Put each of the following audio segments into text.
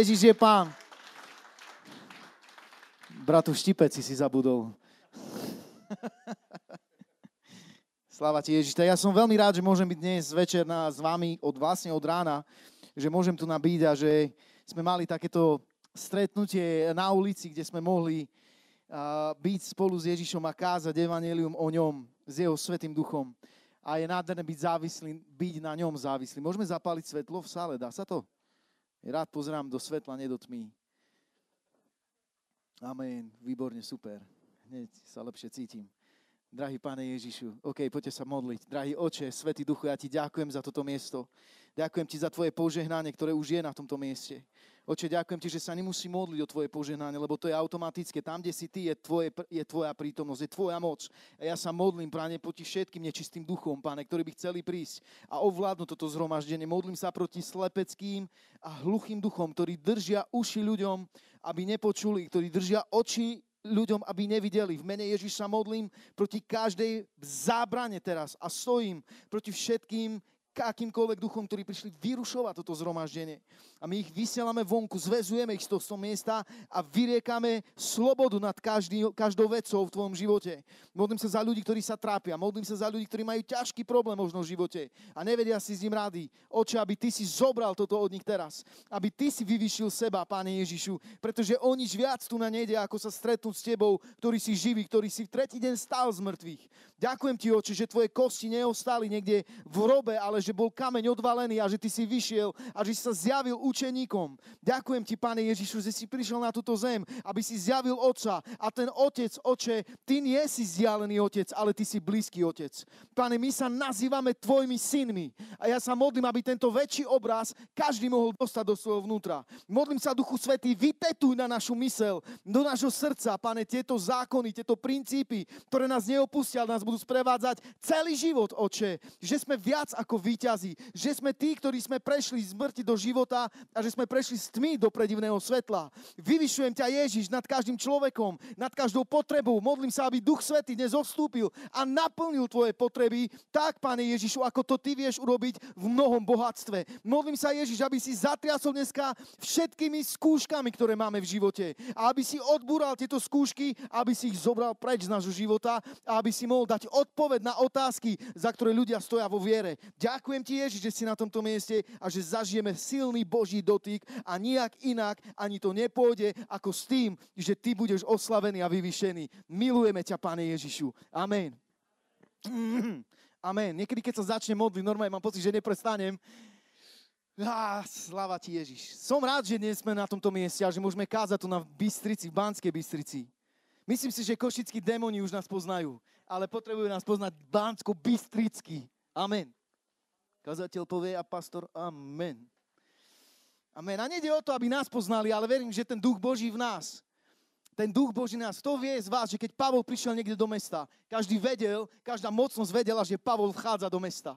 Ježiš je pán. Bratu Štipeci si zabudol. Sláva ti Ježiš. Ja som veľmi rád, že môžem byť dnes večer na, s vami od vlastne od rána, že môžem tu nabyť a že sme mali takéto stretnutie na ulici, kde sme mohli uh, byť spolu s Ježišom a kázať evanelium o ňom, s jeho svetým duchom. A je nádherné byť závislý, byť na ňom závislý. Môžeme zapáliť svetlo v sále, dá sa to? Rád pozerám do svetla, nie do tmy. Amen, výborne, super. Hneď sa lepšie cítim. Drahý Pane Ježišu, OK, poďte sa modliť. Drahý Oče, Svetý Duchu, ja Ti ďakujem za toto miesto. Ďakujem Ti za Tvoje požehnanie, ktoré už je na tomto mieste. Oče, ďakujem Ti, že sa nemusí modliť o Tvoje požehnanie, lebo to je automatické. Tam, kde si Ty, je, tvoje, je Tvoja prítomnosť, je Tvoja moc. A ja sa modlím, Pane, proti všetkým nečistým duchom, Pane, ktorí by chceli prísť a ovládnuť toto zhromaždenie. Modlím sa proti slepeckým a hluchým duchom, ktorí držia uši ľuďom, aby nepočuli, ktorí držia oči ľuďom, aby nevideli. V mene Ježiš sa modlím proti každej zábrane teraz a stojím proti všetkým akýmkoľvek duchom, ktorí prišli vyrušovať toto zhromaždenie. A my ich vysielame vonku, zväzujeme ich z toho miesta a vyriekame slobodu nad každý, každou vecou v tvojom živote. Modlím sa za ľudí, ktorí sa trápia. Modlím sa za ľudí, ktorí majú ťažký problém možno v živote a nevedia si s ním rady. Oče, aby ty si zobral toto od nich teraz. Aby ty si vyvyšil seba, Páne Ježišu. Pretože o nič viac tu na nejde, ako sa stretnúť s tebou, ktorý si živý, ktorý si v tretí deň stál z mŕtvych. Ďakujem ti, oče, že tvoje kosti neostali niekde v hrobe, ale že bol kameň odvalený a že ty si vyšiel a že si sa zjavil učeníkom. Ďakujem ti, Pane Ježišu, že si prišiel na túto zem, aby si zjavil Otca. A ten Otec, Oče, ty nie si vzdialený Otec, ale ty si blízky Otec. Pane, my sa nazývame tvojimi synmi. A ja sa modlím, aby tento väčší obraz každý mohol dostať do svojho vnútra. Modlím sa, Duchu Svetý, vytetuj na našu mysel, do nášho srdca, Pane, tieto zákony, tieto princípy, ktoré nás neopustia, nás budú sprevádzať celý život, oče. Že sme viac ako víťazi. Že sme tí, ktorí sme prešli z smrti do života a že sme prešli z tmy do predivného svetla. Vyvyšujem ťa, Ježiš, nad každým človekom, nad každou potrebou. Modlím sa, aby Duch Svetý dnes odstúpil a naplnil tvoje potreby tak, Pane Ježišu, ako to ty vieš urobiť v mnohom bohatstve. Modlím sa, Ježiš, aby si zatriasol dneska všetkými skúškami, ktoré máme v živote. A aby si odbúral tieto skúšky, aby si ich zobral preč z nášho života a aby si mohol dať odpoveď na otázky, za ktoré ľudia stoja vo viere. Ďakujem ti, Ježiš, že si na tomto mieste a že zažijeme silný Boží dotyk a nijak inak ani to nepôjde ako s tým, že ty budeš oslavený a vyvyšený. Milujeme ťa, Pane Ježišu. Amen. Amen. Niekedy, keď sa začne modliť, normálne mám pocit, že neprestanem. Á, sláva ti Ježiš. Som rád, že dnes sme na tomto mieste a že môžeme kázať tu na Bystrici, v Banskej Bystrici. Myslím si, že košickí démoni už nás poznajú ale potrebujú nás poznať bánsko bystricky. Amen. Kazateľ povie a pastor amen. Amen. A nejde o to, aby nás poznali, ale verím, že ten duch Boží v nás, ten duch Boží nás, to vie z vás, že keď Pavol prišiel niekde do mesta, každý vedel, každá mocnosť vedela, že Pavol vchádza do mesta.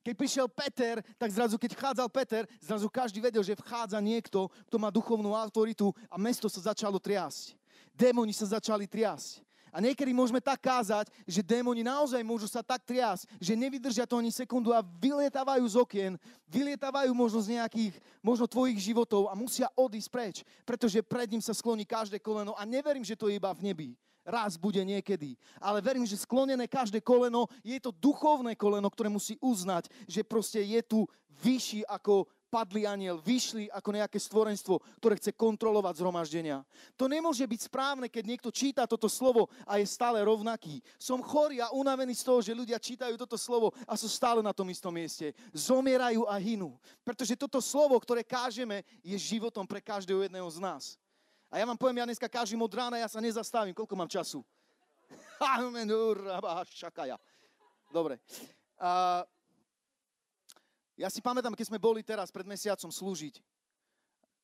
Keď prišiel Peter, tak zrazu, keď vchádzal Peter, zrazu každý vedel, že vchádza niekto, kto má duchovnú autoritu a mesto sa začalo triasť. Démoni sa začali triasť. A niekedy môžeme tak kázať, že démoni naozaj môžu sa tak triasť, že nevydržia to ani sekundu a vylietávajú z okien, vylietávajú možno z nejakých, možno tvojich životov a musia odísť preč, pretože pred ním sa skloní každé koleno a neverím, že to je iba v nebi. Raz bude niekedy. Ale verím, že sklonené každé koleno je to duchovné koleno, ktoré musí uznať, že proste je tu vyšší ako padlý aniel, vyšli ako nejaké stvorenstvo, ktoré chce kontrolovať zhromaždenia. To nemôže byť správne, keď niekto číta toto slovo a je stále rovnaký. Som chorý a unavený z toho, že ľudia čítajú toto slovo a sú stále na tom istom mieste. Zomierajú a hynú. Pretože toto slovo, ktoré kážeme, je životom pre každého jedného z nás. A ja vám poviem, ja dneska kážem od rána, ja sa nezastavím. Koľko mám času? Dobre. Uh, ja si pamätám, keď sme boli teraz pred mesiacom slúžiť.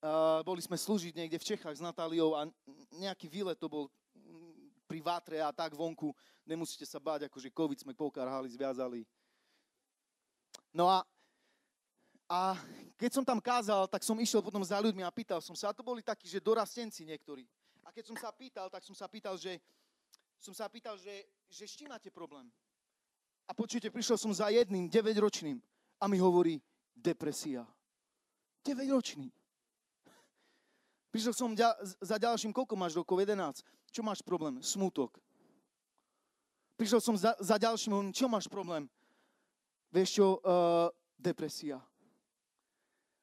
Uh, boli sme slúžiť niekde v Čechách s Natáliou a nejaký výlet to bol pri vátre a tak vonku. Nemusíte sa báť, akože COVID sme pokarhali, zviazali. No a, a keď som tam kázal, tak som išiel potom za ľuďmi a pýtal som sa, a to boli takí, že dorastenci niektorí. A keď som sa pýtal, tak som sa pýtal, že, som sa pýtal, že, že s čím máte problém? A počujete, prišiel som za jedným, 9-ročným a mi hovorí, depresia. 9-ročný. Prišiel som za ďalším, koľko máš rokov? 11. Čo máš problém? Smutok. Prišiel som za, za ďalším, čo máš problém? Vieš čo, uh, depresia.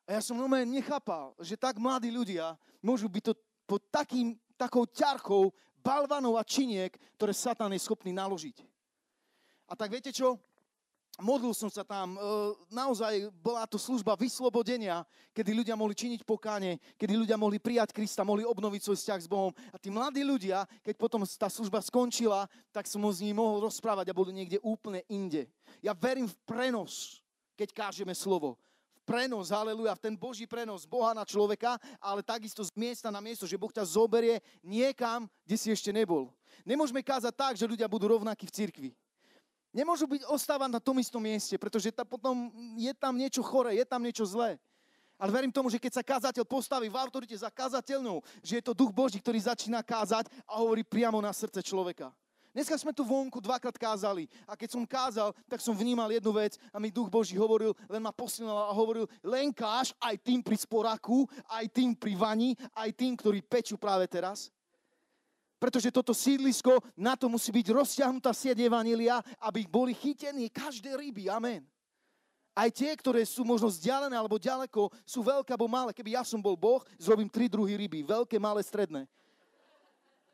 A ja som normálne nechápal, že tak mladí ľudia môžu byť to pod takým, takou ťarchou balvanov a činiek, ktoré Satan je schopný naložiť. A tak viete čo? Modlil som sa tam, e, naozaj bola to služba vyslobodenia, kedy ľudia mohli činiť pokáne, kedy ľudia mohli prijať Krista, mohli obnoviť svoj vzťah s Bohom. A tí mladí ľudia, keď potom tá služba skončila, tak som s nimi mohol rozprávať a boli niekde úplne inde. Ja verím v prenos, keď kážeme slovo. V prenos, haleluja, v ten Boží prenos Boha na človeka, ale takisto z miesta na miesto, že Boh ťa zoberie niekam, kde si ešte nebol. Nemôžeme kázať tak, že ľudia budú rovnakí v cirkvi. Nemôžu byť ostávať na tom istom mieste, pretože tá, potom je tam niečo chore, je tam niečo zlé. Ale verím tomu, že keď sa kázateľ postaví v autorite za kázateľnou, že je to duch Boží, ktorý začína kázať a hovorí priamo na srdce človeka. Dneska sme tu vonku dvakrát kázali a keď som kázal, tak som vnímal jednu vec a mi duch Boží hovoril, len ma posilnil a hovoril, len káž aj tým pri sporaku, aj tým pri vani, aj tým, ktorí pečú práve teraz pretože toto sídlisko, na to musí byť rozťahnutá sieť Evanília, aby boli chytení každé ryby. Amen. Aj tie, ktoré sú možno vzdialené alebo ďaleko, sú veľké alebo malé. Keby ja som bol Boh, zrobím tri druhy ryby. Veľké, malé, stredné.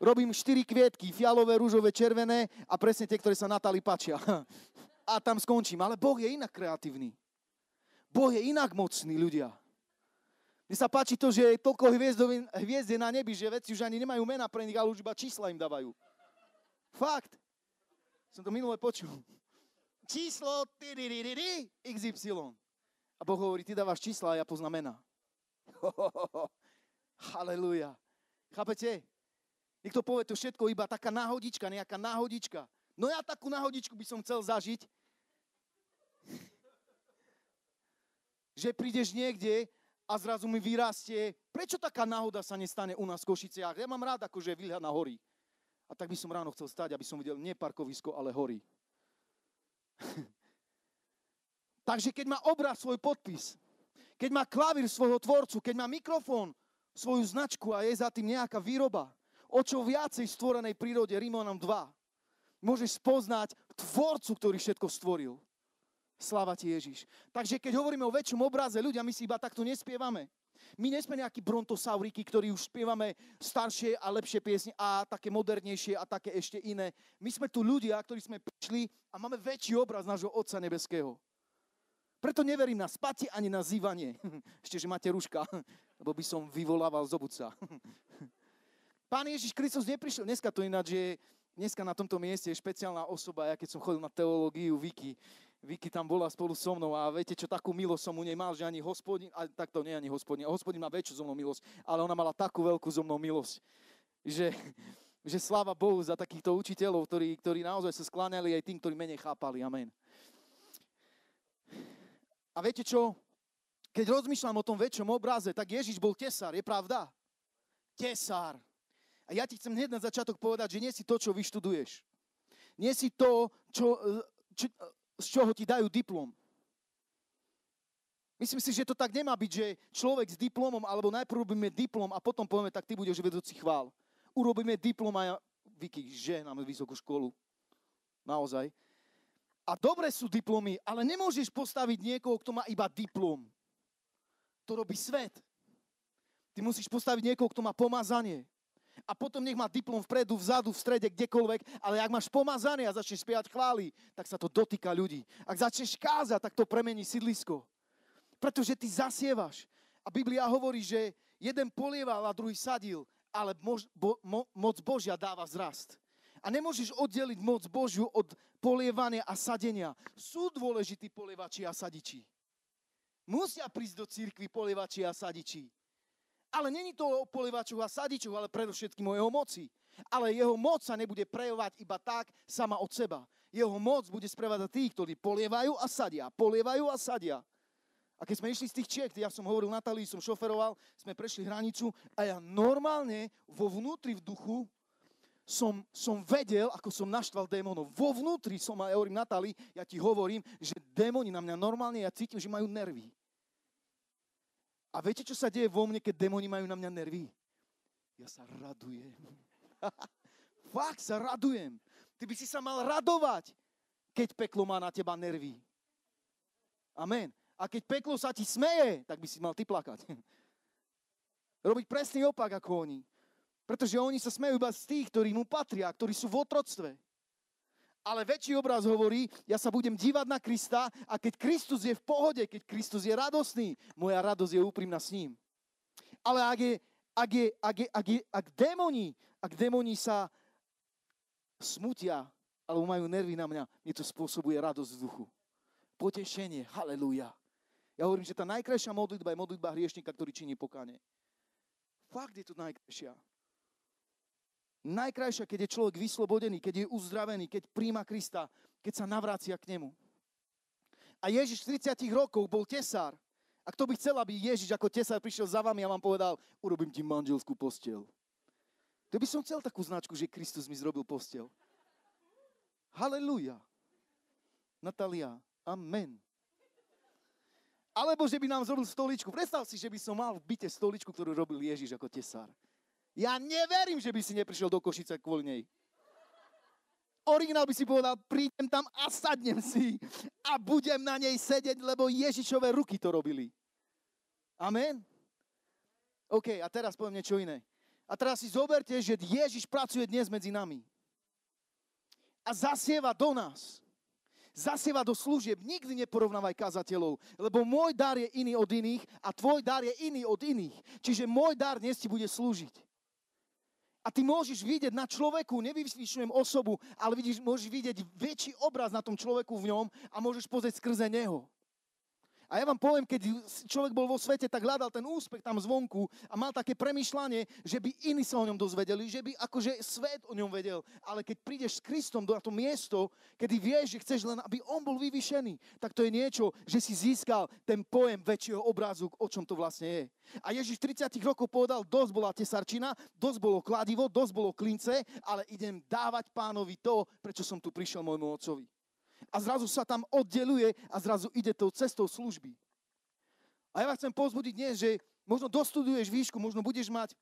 Robím štyri kvietky, fialové, rúžové, červené a presne tie, ktoré sa Natali páčia. A tam skončím. Ale Boh je inak kreatívny. Boh je inak mocný, ľudia. Mne sa páči to, že je toľko hviezd je na nebi, že veci už ani nemajú mena pre nich, ale už iba čísla im dávajú. Fakt. Som to minule počul. Číslo XY. A Boh hovorí, ty dávaš čísla a ja poznám mena. Halelujá. Chápete? Niekto povie to všetko iba taká náhodička, nejaká náhodička. No ja takú náhodičku by som chcel zažiť. že prídeš niekde a zrazu mi vyrastie. Prečo taká náhoda sa nestane u nás v Košiciach? Ja mám rád akože výhľad na hory. A tak by som ráno chcel stať, aby som videl nie parkovisko, ale hory. Takže keď má obraz svoj podpis, keď má klavír svojho tvorcu, keď má mikrofón svoju značku a je za tým nejaká výroba, o čo viacej stvorenej prírode Rímanom 2, môžeš spoznať tvorcu, ktorý všetko stvoril. Sláva ti Ježiš. Takže keď hovoríme o väčšom obraze, ľudia, my si iba takto nespievame. My nesme nejakí brontosauriky, ktorí už spievame staršie a lepšie piesne a také modernejšie a také ešte iné. My sme tu ľudia, ktorí sme prišli a máme väčší obraz nášho Otca Nebeského. Preto neverím na spati ani na zývanie. Ešte, že máte ruška, lebo by som vyvolával z. Pán Ježiš Kristus neprišiel. Dneska to ináč je, dneska na tomto mieste je špeciálna osoba. Ja keď som chodil na teológiu Viki, Vicky tam bola spolu so mnou a viete čo, takú milosť som u nej mal, že ani hospodin, a takto nie ani hospodin, hospodin má väčšiu so mnou milosť, ale ona mala takú veľkú so mnou milosť, že, že sláva Bohu za takýchto učiteľov, ktorí, ktorí naozaj sa skláňali aj tým, ktorí menej chápali. Amen. A viete čo? Keď rozmýšľam o tom väčšom obraze, tak Ježiš bol tesár, je pravda? Tesár. A ja ti chcem hneď na začiatok povedať, že nie si to, čo vyštuduješ. Nie si to, čo, čo, z čoho ti dajú diplom. Myslím si, že to tak nemá byť, že človek s diplomom, alebo najprv robíme diplom a potom povieme, tak ty budeš vedúci chvál. Urobíme diplom a ja, Vicky, ženáme vysokú školu. Naozaj. A dobre sú diplomy, ale nemôžeš postaviť niekoho, kto má iba diplom. To robí svet. Ty musíš postaviť niekoho, kto má pomazanie a potom nech má diplom vpredu, vzadu, v strede, kdekoľvek, ale ak máš pomazané a začneš spievať chvály, tak sa to dotýka ľudí. Ak začneš kázať, tak to premení sídlisko. Pretože ty zasievaš. A Biblia hovorí, že jeden polieval a druhý sadil, ale mož, bo, mo, moc Božia dáva zrast. A nemôžeš oddeliť moc Božiu od polievania a sadenia. Sú dôležití polievači a sadiči. Musia prísť do církvy polievači a sadiči. Ale není to o polievačoch a sadičoch, ale predovšetkým o jeho moci. Ale jeho moc sa nebude prejavovať iba tak sama od seba. Jeho moc bude sprevádzať tých, ktorí polievajú a sadia, polievajú a sadia. A keď sme išli z tých Čiek, ja som hovoril Natálii, som šoferoval, sme prešli hranicu a ja normálne vo vnútri v duchu som, som vedel, ako som naštval démonov. Vo vnútri som, a ja hovorím Natálii, ja ti hovorím, že démoni na mňa normálne, ja cítim, že majú nervy. A viete, čo sa deje vo mne, keď démoni majú na mňa nervy? Ja sa radujem. Fakt sa radujem. Ty by si sa mal radovať, keď peklo má na teba nervy. Amen. A keď peklo sa ti smeje, tak by si mal ty plakať. Robiť presný opak ako oni. Pretože oni sa smejú iba z tých, ktorí mu patria, ktorí sú v otroctve. Ale väčší obraz hovorí, ja sa budem dívať na Krista a keď Kristus je v pohode, keď Kristus je radosný, moja radosť je úprimná s ním. Ale ak, je, ak, je, ak, je, ak, je, ak démoni, ak démoni sa smutia, alebo majú nervy na mňa, mi to spôsobuje radosť v duchu. Potešenie, halleluja. Ja hovorím, že tá najkrajšia modlitba je modlitba hriešnika, ktorý činí pokáne. Fakt je to najkrajšia. Najkrajšia, keď je človek vyslobodený, keď je uzdravený, keď príjma Krista, keď sa navrácia k nemu. A Ježiš 30 rokov bol tesár. A kto by chcel, aby Ježiš ako tesár prišiel za vami a vám povedal, urobím ti manželskú postel. To by som chcel takú značku, že Kristus mi zrobil postel. Halelúja. Natalia, amen. Alebo že by nám zrobil stoličku. Predstav si, že by som mal v byte stoličku, ktorú robil Ježiš ako tesár. Ja neverím, že by si neprišiel do Košice kvôli nej. Originál by si povedal, prídem tam a sadnem si a budem na nej sedieť, lebo Ježišové ruky to robili. Amen? OK, a teraz poviem niečo iné. A teraz si zoberte, že Ježiš pracuje dnes medzi nami. A zasieva do nás zasieva do služieb. Nikdy neporovnávaj kazateľov, lebo môj dar je iný od iných a tvoj dar je iný od iných. Čiže môj dar dnes ti bude slúžiť. A ty môžeš vidieť na človeku, nevyvyšujem osobu, ale vidíš, môžeš vidieť väčší obraz na tom človeku v ňom a môžeš pozrieť skrze neho. A ja vám poviem, keď človek bol vo svete, tak hľadal ten úspech tam zvonku a mal také premyšľanie, že by iní sa o ňom dozvedeli, že by akože svet o ňom vedel. Ale keď prídeš s Kristom do to miesto, kedy vieš, že chceš len, aby on bol vyvyšený, tak to je niečo, že si získal ten pojem väčšieho obrazu, o čom to vlastne je. A Ježiš 30 rokov povedal, dosť bola tesarčina, dosť bolo kladivo, dosť bolo klince, ale idem dávať pánovi to, prečo som tu prišiel môjmu otcovi a zrazu sa tam oddeluje a zrazu ide tou cestou služby. A ja vás chcem pozbudiť dnes, že možno dostuduješ výšku, možno budeš mať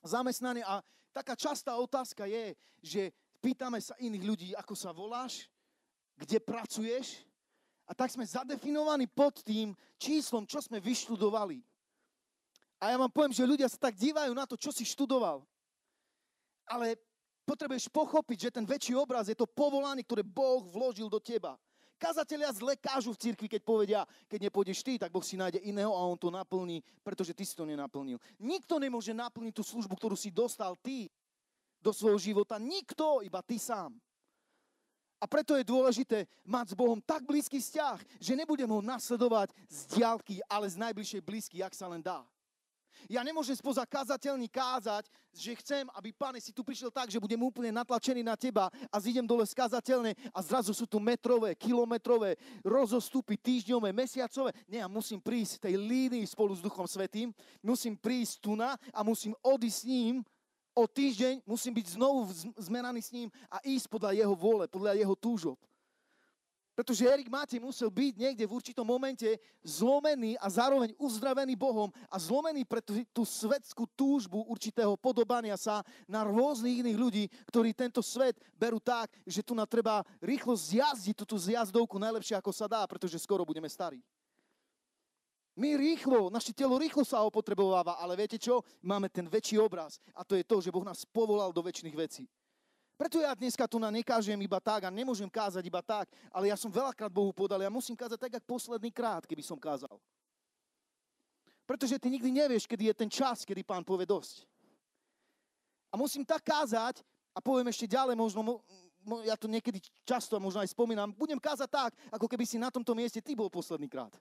zamestnanie a taká častá otázka je, že pýtame sa iných ľudí, ako sa voláš, kde pracuješ a tak sme zadefinovaní pod tým číslom, čo sme vyštudovali. A ja vám poviem, že ľudia sa tak dívajú na to, čo si študoval. Ale potrebuješ pochopiť, že ten väčší obraz je to povolanie, ktoré Boh vložil do teba. Kazatelia zle kážu v cirkvi, keď povedia, keď nepôjdeš ty, tak Boh si nájde iného a on to naplní, pretože ty si to nenaplnil. Nikto nemôže naplniť tú službu, ktorú si dostal ty do svojho života. Nikto, iba ty sám. A preto je dôležité mať s Bohom tak blízky vzťah, že nebudem ho nasledovať z diálky, ale z najbližšej blízky, jak sa len dá. Ja nemôžem spoza kazateľní kázať, že chcem, aby pane si tu prišiel tak, že budem úplne natlačený na teba a zidem dole skazateľne a zrazu sú tu metrové, kilometrové rozostupy, týždňové, mesiacové. Nie, ja musím prísť tej línii spolu s Duchom Svetým, musím prísť tu na a musím odísť s ním o týždeň, musím byť znovu zmeraný s ním a ísť podľa jeho vôle, podľa jeho túžob. Pretože Erik Máte musel byť niekde v určitom momente zlomený a zároveň uzdravený Bohom a zlomený pre tú, tú svetskú túžbu určitého podobania sa na rôznych iných ľudí, ktorí tento svet berú tak, že tu na treba rýchlo zjazdiť túto zjazdovku najlepšie ako sa dá, pretože skoro budeme starí. My rýchlo, naše telo rýchlo sa opotrebováva, ale viete čo? Máme ten väčší obraz a to je to, že Boh nás povolal do väčšných vecí. Preto ja dneska tu na nekážem iba tak a nemôžem kázať iba tak, ale ja som veľakrát Bohu podal, ja musím kázať tak, ako posledný krát, keby som kázal. Pretože ty nikdy nevieš, kedy je ten čas, kedy pán povie dosť. A musím tak kázať, a poviem ešte ďalej, možno, ja to niekedy často možno aj spomínam, budem kázať tak, ako keby si na tomto mieste ty bol posledný krát.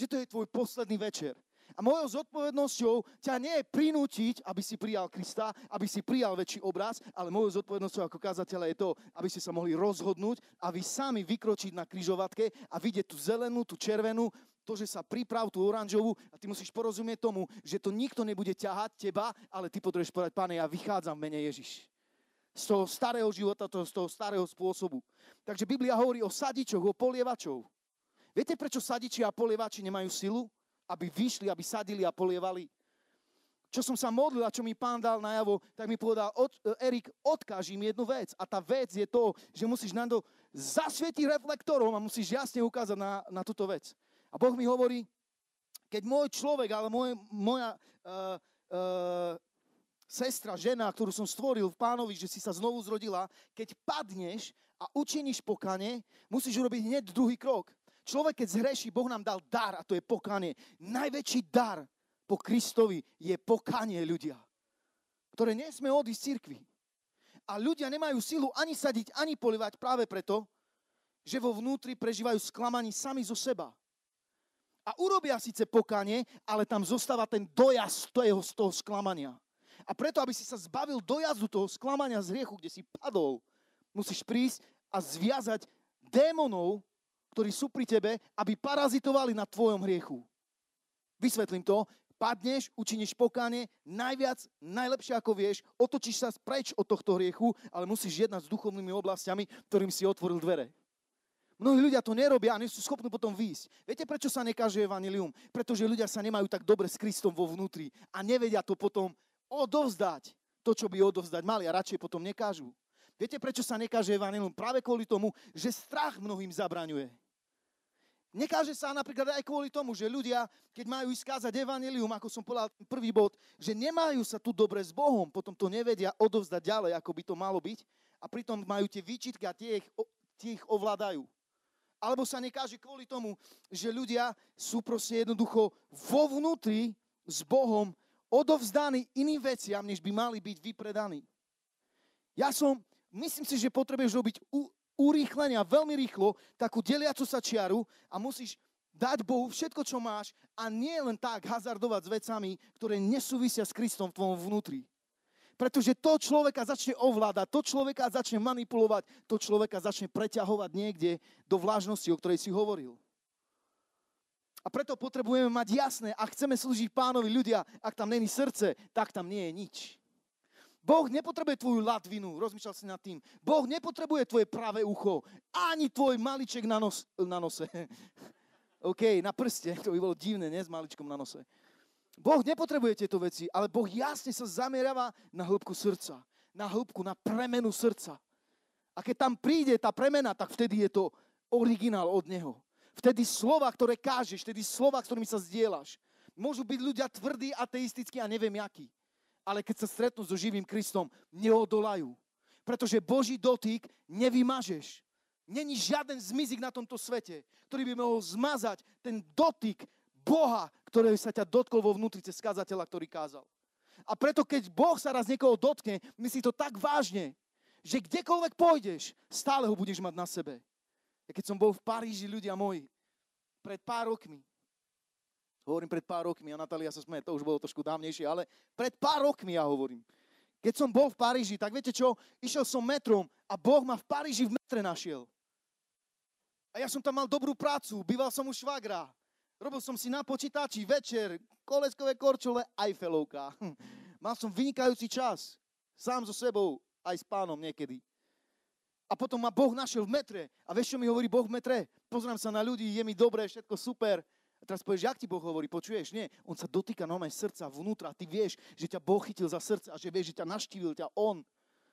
Že to je tvoj posledný večer. A mojou zodpovednosťou ťa nie je prinútiť, aby si prijal Krista, aby si prijal väčší obraz, ale mojou zodpovednosťou ako kazateľa je to, aby ste sa mohli rozhodnúť a vy sami vykročiť na kryžovatke a vidieť tú zelenú, tú červenú, to, že sa priprav tú oranžovú a ty musíš porozumieť tomu, že to nikto nebude ťahať teba, ale ty potrebuješ povedať, páne, ja vychádzam v mene Ježiš. Z toho starého života, z toho starého spôsobu. Takže Biblia hovorí o sadičoch, o polievačov. Viete, prečo sadiči a polievači nemajú silu? Aby vyšli, aby sadili a polievali. Čo som sa modlil a čo mi pán dal najavo, tak mi povedal, od, Erik, odkáž im jednu vec. A tá vec je to, že musíš na to zasvietiť reflektorom a musíš jasne ukázať na, na túto vec. A Boh mi hovorí, keď môj človek, ale môj, moja uh, uh, sestra, žena, ktorú som stvoril v pánovi, že si sa znovu zrodila, keď padneš a učiníš pokane, musíš urobiť hneď druhý krok. Človek, keď zhreší, Boh nám dal dar a to je pokanie. Najväčší dar po Kristovi je pokanie ľudia, ktoré nesme odísť z cirkvi. A ľudia nemajú silu ani sadiť, ani polivať práve preto, že vo vnútri prežívajú sklamaní sami zo seba. A urobia síce pokanie, ale tam zostáva ten dojazd toho, z toho sklamania. A preto, aby si sa zbavil dojazdu toho sklamania z hriechu, kde si padol, musíš prísť a zviazať démonov, ktorí sú pri tebe, aby parazitovali na tvojom hriechu. Vysvetlím to. Padneš, učiníš pokáne, najviac, najlepšie ako vieš, otočíš sa preč od tohto hriechu, ale musíš jednať s duchovnými oblastiami, ktorým si otvoril dvere. Mnohí ľudia to nerobia a nie sú schopní potom výjsť. Viete, prečo sa nekáže evanilium? Pretože ľudia sa nemajú tak dobre s Kristom vo vnútri a nevedia to potom odovzdať, to, čo by odovzdať mali a radšej potom nekážu. Viete, prečo sa nekáže evanilium? Práve kvôli tomu, že strach mnohým zabraňuje. Nekáže sa napríklad aj kvôli tomu, že ľudia, keď majú ísť kázať evanilium, ako som povedal prvý bod, že nemajú sa tu dobre s Bohom, potom to nevedia odovzdať ďalej, ako by to malo byť a pritom majú tie výčitky a tie ich, tie ich ovládajú. Alebo sa nekáže kvôli tomu, že ľudia sú proste jednoducho vo vnútri s Bohom odovzdaní iným veciam, než by mali byť vypredaní. Ja som myslím si, že potrebuješ robiť urýchlenia veľmi rýchlo, takú deliacu sa čiaru a musíš dať Bohu všetko, čo máš a nie len tak hazardovať s vecami, ktoré nesúvisia s Kristom v tvojom vnútri. Pretože to človeka začne ovládať, to človeka začne manipulovať, to človeka začne preťahovať niekde do vlážnosti, o ktorej si hovoril. A preto potrebujeme mať jasné, ak chceme slúžiť pánovi ľudia, ak tam není srdce, tak tam nie je nič. Boh nepotrebuje tvoju latvinu, rozmýšľal si nad tým. Boh nepotrebuje tvoje pravé ucho, ani tvoj maliček na, nos, na nose. OK, na prste, to by bolo divné, nie s maličkom na nose. Boh nepotrebuje tieto veci, ale Boh jasne sa zameriava na hĺbku srdca. Na hĺbku, na premenu srdca. A keď tam príde tá premena, tak vtedy je to originál od Neho. Vtedy slova, ktoré kážeš, vtedy slova, s ktorými sa zdieľaš. Môžu byť ľudia tvrdí, ateistickí a neviem jakí ale keď sa stretnú so živým Kristom, neodolajú. Pretože Boží dotyk nevymažeš. Není žiaden zmizik na tomto svete, ktorý by mohol zmazať ten dotyk Boha, ktorý sa ťa dotkol vo vnútri cez kazateľa, ktorý kázal. A preto, keď Boh sa raz niekoho dotkne, myslí to tak vážne, že kdekoľvek pôjdeš, stále ho budeš mať na sebe. Ja keď som bol v Paríži, ľudia moji, pred pár rokmi, Hovorím pred pár rokmi a Natália sa smeje, to už bolo trošku dávnejšie, ale pred pár rokmi ja hovorím. Keď som bol v Paríži, tak viete čo? Išiel som metrom a Boh ma v Paríži v metre našiel. A ja som tam mal dobrú prácu, býval som u švagra. Robil som si na počítači večer, koleskové korčule, Eiffelovka. Mal som vynikajúci čas. Sám so sebou, aj s pánom niekedy. A potom ma Boh našiel v metre. A vieš, čo mi hovorí Boh v metre? Pozrám sa na ľudí, je mi dobré, všetko super. Teraz povieš, jak ti Boh hovorí, počuješ? Nie, on sa dotýka normálne srdca vnútra. Ty vieš, že ťa Boh chytil za srdce a že vieš, že ťa naštívil ťa On.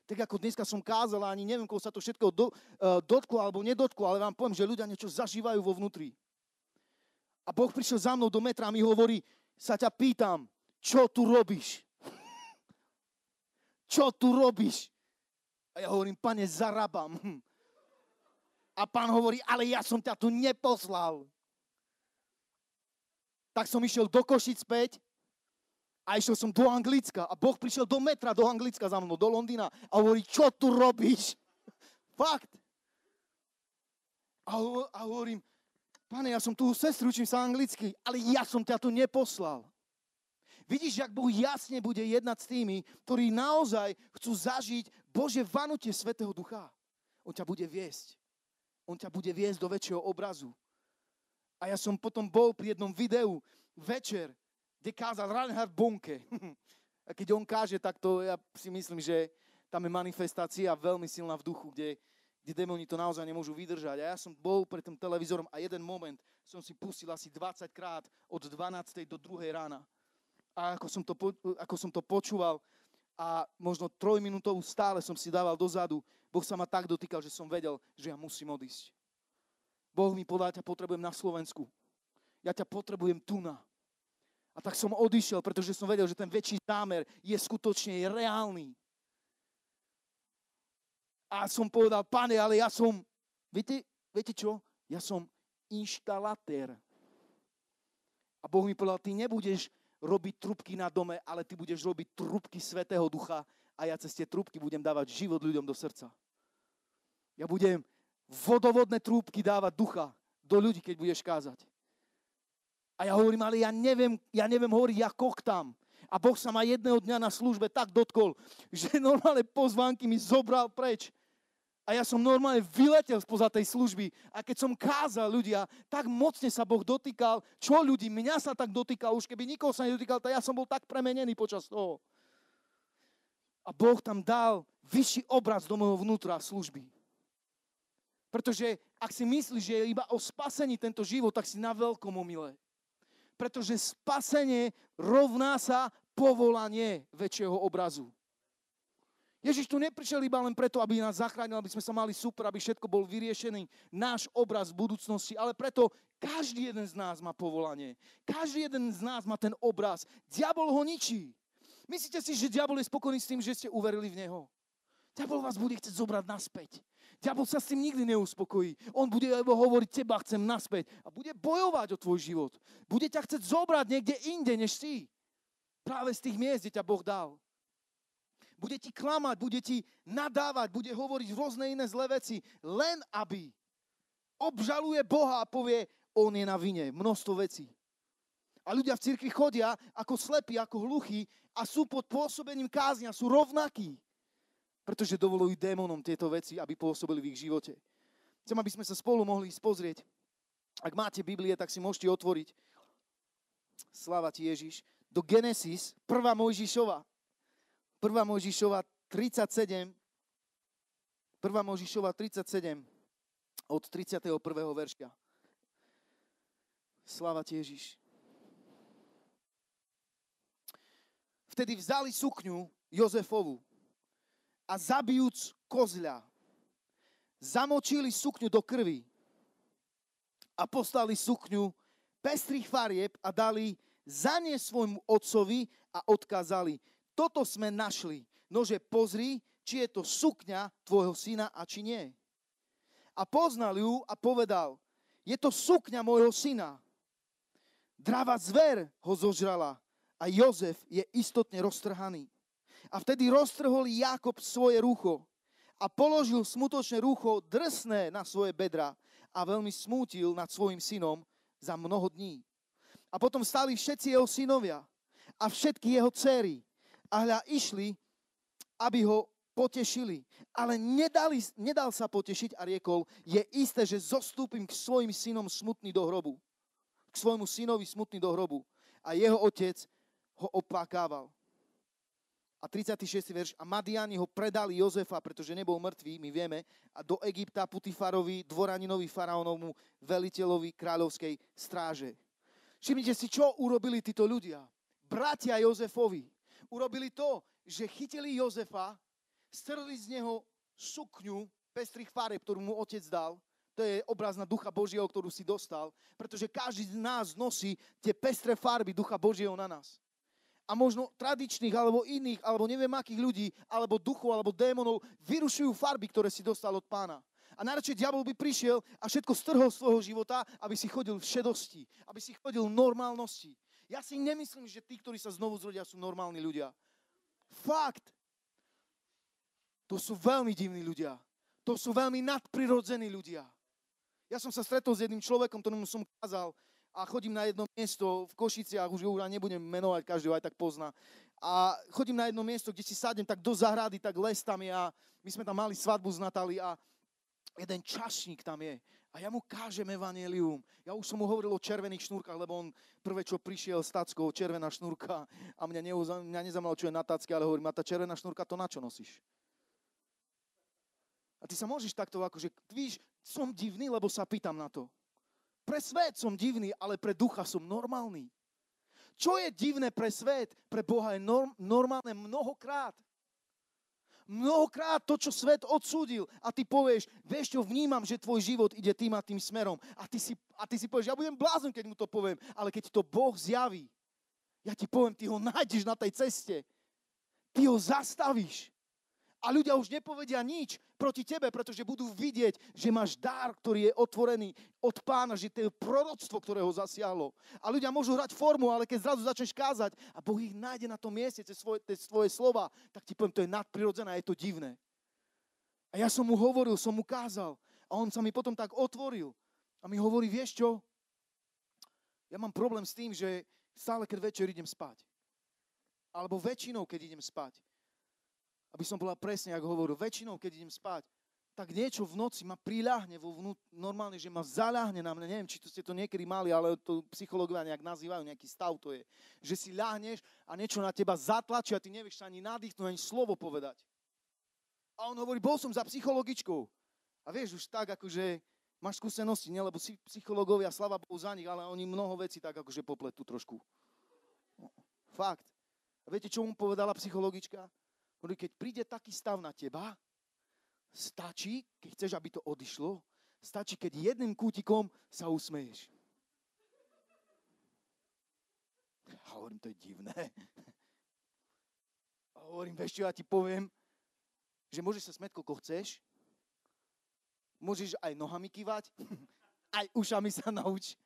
Tak ako dneska som kázal, ani neviem, koho sa to všetko do, uh, dotklo alebo nedotklo, ale vám poviem, že ľudia niečo zažívajú vo vnútri. A Boh prišiel za mnou do metra a mi hovorí, sa ťa pýtam, čo tu robíš? čo tu robíš? A ja hovorím, pane, zarabám. A pán hovorí, ale ja som ťa tu neposlal tak som išiel do Košic späť a išiel som do Anglicka a Boh prišiel do metra do Anglicka za mnou, do Londýna a hovorí, čo tu robíš? Fakt. A, a hovorím, Pane, ja som tu sestru, učím sa anglicky, ale ja som ťa tu neposlal. Vidíš, jak Boh jasne bude jednať s tými, ktorí naozaj chcú zažiť Bože vanutie Svetého Ducha. On ťa bude viesť. On ťa bude viesť do väčšieho obrazu. A ja som potom bol pri jednom videu večer, kde kázal Reinhard Bonke. A keď on káže, tak to ja si myslím, že tam je manifestácia veľmi silná v duchu, kde, kde demoni to naozaj nemôžu vydržať. A ja som bol pred tým televízorom a jeden moment som si pustil asi 20 krát od 12. do 2. rána. A ako som to, ako som to počúval a možno trojminútovú stále som si dával dozadu, Boh sa ma tak dotýkal, že som vedel, že ja musím odísť. Boh mi povedal, ťa potrebujem na Slovensku. Ja ťa potrebujem tu na. A tak som odišiel, pretože som vedel, že ten väčší zámer je skutočne reálny. A som povedal, pane, ale ja som, viete, viete čo? Ja som inštalatér. A Boh mi povedal, ty nebudeš robiť trubky na dome, ale ty budeš robiť trubky Svetého Ducha a ja cez tie trubky budem dávať život ľuďom do srdca. Ja budem vodovodné trúbky dávať ducha do ľudí, keď budeš kázať. A ja hovorím, ale ja neviem, ja neviem hovoriť, ja kochtám. A Boh sa ma jedného dňa na službe tak dotkol, že normálne pozvánky mi zobral preč. A ja som normálne vyletel spoza tej služby. A keď som kázal ľudia, tak mocne sa Boh dotýkal. Čo ľudí? Mňa sa tak dotýkal. Už keby nikoho sa nedotýkal, tak ja som bol tak premenený počas toho. A Boh tam dal vyšší obraz do môjho vnútra služby. Pretože ak si myslíš, že je iba o spasení tento život, tak si na veľkom omile pretože spasenie rovná sa povolanie väčšieho obrazu. Ježiš tu neprišiel iba len preto, aby nás zachránil, aby sme sa mali super, aby všetko bol vyriešený, náš obraz v budúcnosti, ale preto každý jeden z nás má povolanie. Každý jeden z nás má ten obraz. Diabol ho ničí. Myslíte si, že diabol je spokojný s tým, že ste uverili v neho? Diabol vás bude chcieť zobrať naspäť. Diabol sa s tým nikdy neuspokojí. On bude hovoriť, teba chcem naspäť a bude bojovať o tvoj život. Bude ťa chcieť zobrať niekde inde, než si. Práve z tých miest, kde ťa Boh dal. Bude ti klamať, bude ti nadávať, bude hovoriť rôzne iné zlé veci, len aby obžaluje Boha a povie, on je na vine, množstvo vecí. A ľudia v cirkvi chodia ako slepí, ako hluchí a sú pod pôsobením káznia, sú rovnakí pretože dovolujú démonom tieto veci, aby pôsobili v ich živote. Chcem, aby sme sa spolu mohli pozrieť. Ak máte Biblie, tak si môžete otvoriť. Sláva ti Ježiš. Do Genesis, 1. Mojžišova. 1. Mojžišova 37. 1. Mojžišova 37 od 31. verška. Sláva ti Ježiš. Vtedy vzali sukňu Jozefovu a zabijúc kozľa, zamočili sukňu do krvi a poslali sukňu pestrých farieb a dali za ne svojmu otcovi a odkázali, toto sme našli, nože pozri, či je to sukňa tvojho syna a či nie. A poznal ju a povedal, je to sukňa môjho syna. Drava zver ho zožrala a Jozef je istotne roztrhaný. A vtedy roztrhol Jakob svoje rucho a položil smutočné rucho drsné na svoje bedra a veľmi smútil nad svojim synom za mnoho dní. A potom stali všetci jeho synovia a všetky jeho céry a hľa išli, aby ho potešili. Ale nedali, nedal sa potešiť a riekol, je isté, že zostúpim k svojim synom smutný do hrobu. K svojmu synovi smutný do hrobu. A jeho otec ho opakával. A 36. verš. A Madiani ho predali Jozefa, pretože nebol mŕtvý, my vieme, a do Egypta Putifarovi, dvoraninovi faraónovmu, veliteľovi kráľovskej stráže. Všimnite si, čo urobili títo ľudia. Bratia Jozefovi urobili to, že chytili Jozefa, strli z neho sukňu pestrých fareb, ktorú mu otec dal, to je obraz na Ducha Božieho, ktorú si dostal, pretože každý z nás nosí tie pestré farby Ducha Božieho na nás a možno tradičných, alebo iných, alebo neviem akých ľudí, alebo duchov, alebo démonov, vyrušujú farby, ktoré si dostal od pána. A najradšej diabol by prišiel a všetko strhol z svojho života, aby si chodil v šedosti, aby si chodil v normálnosti. Ja si nemyslím, že tí, ktorí sa znovu zrodia, sú normálni ľudia. Fakt. To sú veľmi divní ľudia. To sú veľmi nadprirodzení ľudia. Ja som sa stretol s jedným človekom, ktorému som kázal a chodím na jedno miesto v Košiciach, už ho nebudem menovať, každý ho aj tak pozná. A chodím na jedno miesto, kde si sadnem tak do zahrady, tak les tam je a my sme tam mali svadbu z Natali a jeden čašník tam je. A ja mu kážem evanelium. Ja už som mu hovoril o červených šnúrkach, lebo on prvé, čo prišiel s tackou, červená šnúrka a mňa, neuza, mňa nezamalo, čo je na tacke, ale hovorím, a tá červená šnúrka, to na čo nosíš? A ty sa môžeš takto akože, víš, som divný, lebo sa pýtam na to. Pre svet som divný, ale pre ducha som normálny. Čo je divné pre svet, pre Boha je norm, normálne mnohokrát. Mnohokrát to, čo svet odsúdil a ty povieš, vieš čo, vnímam, že tvoj život ide tým a tým smerom. A ty si, a ty si povieš, ja budem blázon, keď mu to poviem, ale keď to Boh zjaví, ja ti poviem, ty ho nájdeš na tej ceste. Ty ho zastavíš. A ľudia už nepovedia nič proti tebe, pretože budú vidieť, že máš dar, ktorý je otvorený od pána, že to je proroctvo, ktoré ho zasiahlo. A ľudia môžu hrať formu, ale keď zrazu začneš kázať a Boh ich nájde na tom mieste cez svoje, cez svoje slova, tak ti poviem, to je nadprirodzené, je to divné. A ja som mu hovoril, som mu kázal a on sa mi potom tak otvoril a mi hovorí, vieš čo, ja mám problém s tým, že stále keď večer idem spať. Alebo väčšinou, keď idem spať aby som bola presne, ako hovoril, väčšinou, keď idem spať, tak niečo v noci ma priľahne vo vnút, normálne, že ma zaľahne na mňa, neviem, či to ste to niekedy mali, ale to psychológovia nejak nazývajú, nejaký stav to je, že si ľahneš a niečo na teba zatlačí a ty nevieš sa ani nadýchnuť, ani slovo povedať. A on hovorí, bol som za psychologičkou. A vieš, už tak akože máš skúsenosti, nie? lebo si psychológovia, slava Bohu za nich, ale oni mnoho vecí tak akože popletú trošku. No, fakt. A viete, čo mu povedala psychologička? Keď príde taký stav na teba, stačí, keď chceš, aby to odišlo, stačí, keď jedným kútikom sa usmeješ. A hovorím, to je divné. A hovorím, vieš čo, ja ti poviem, že môžeš sa smeť, koľko chceš, môžeš aj nohami kývať, aj ušami sa nauč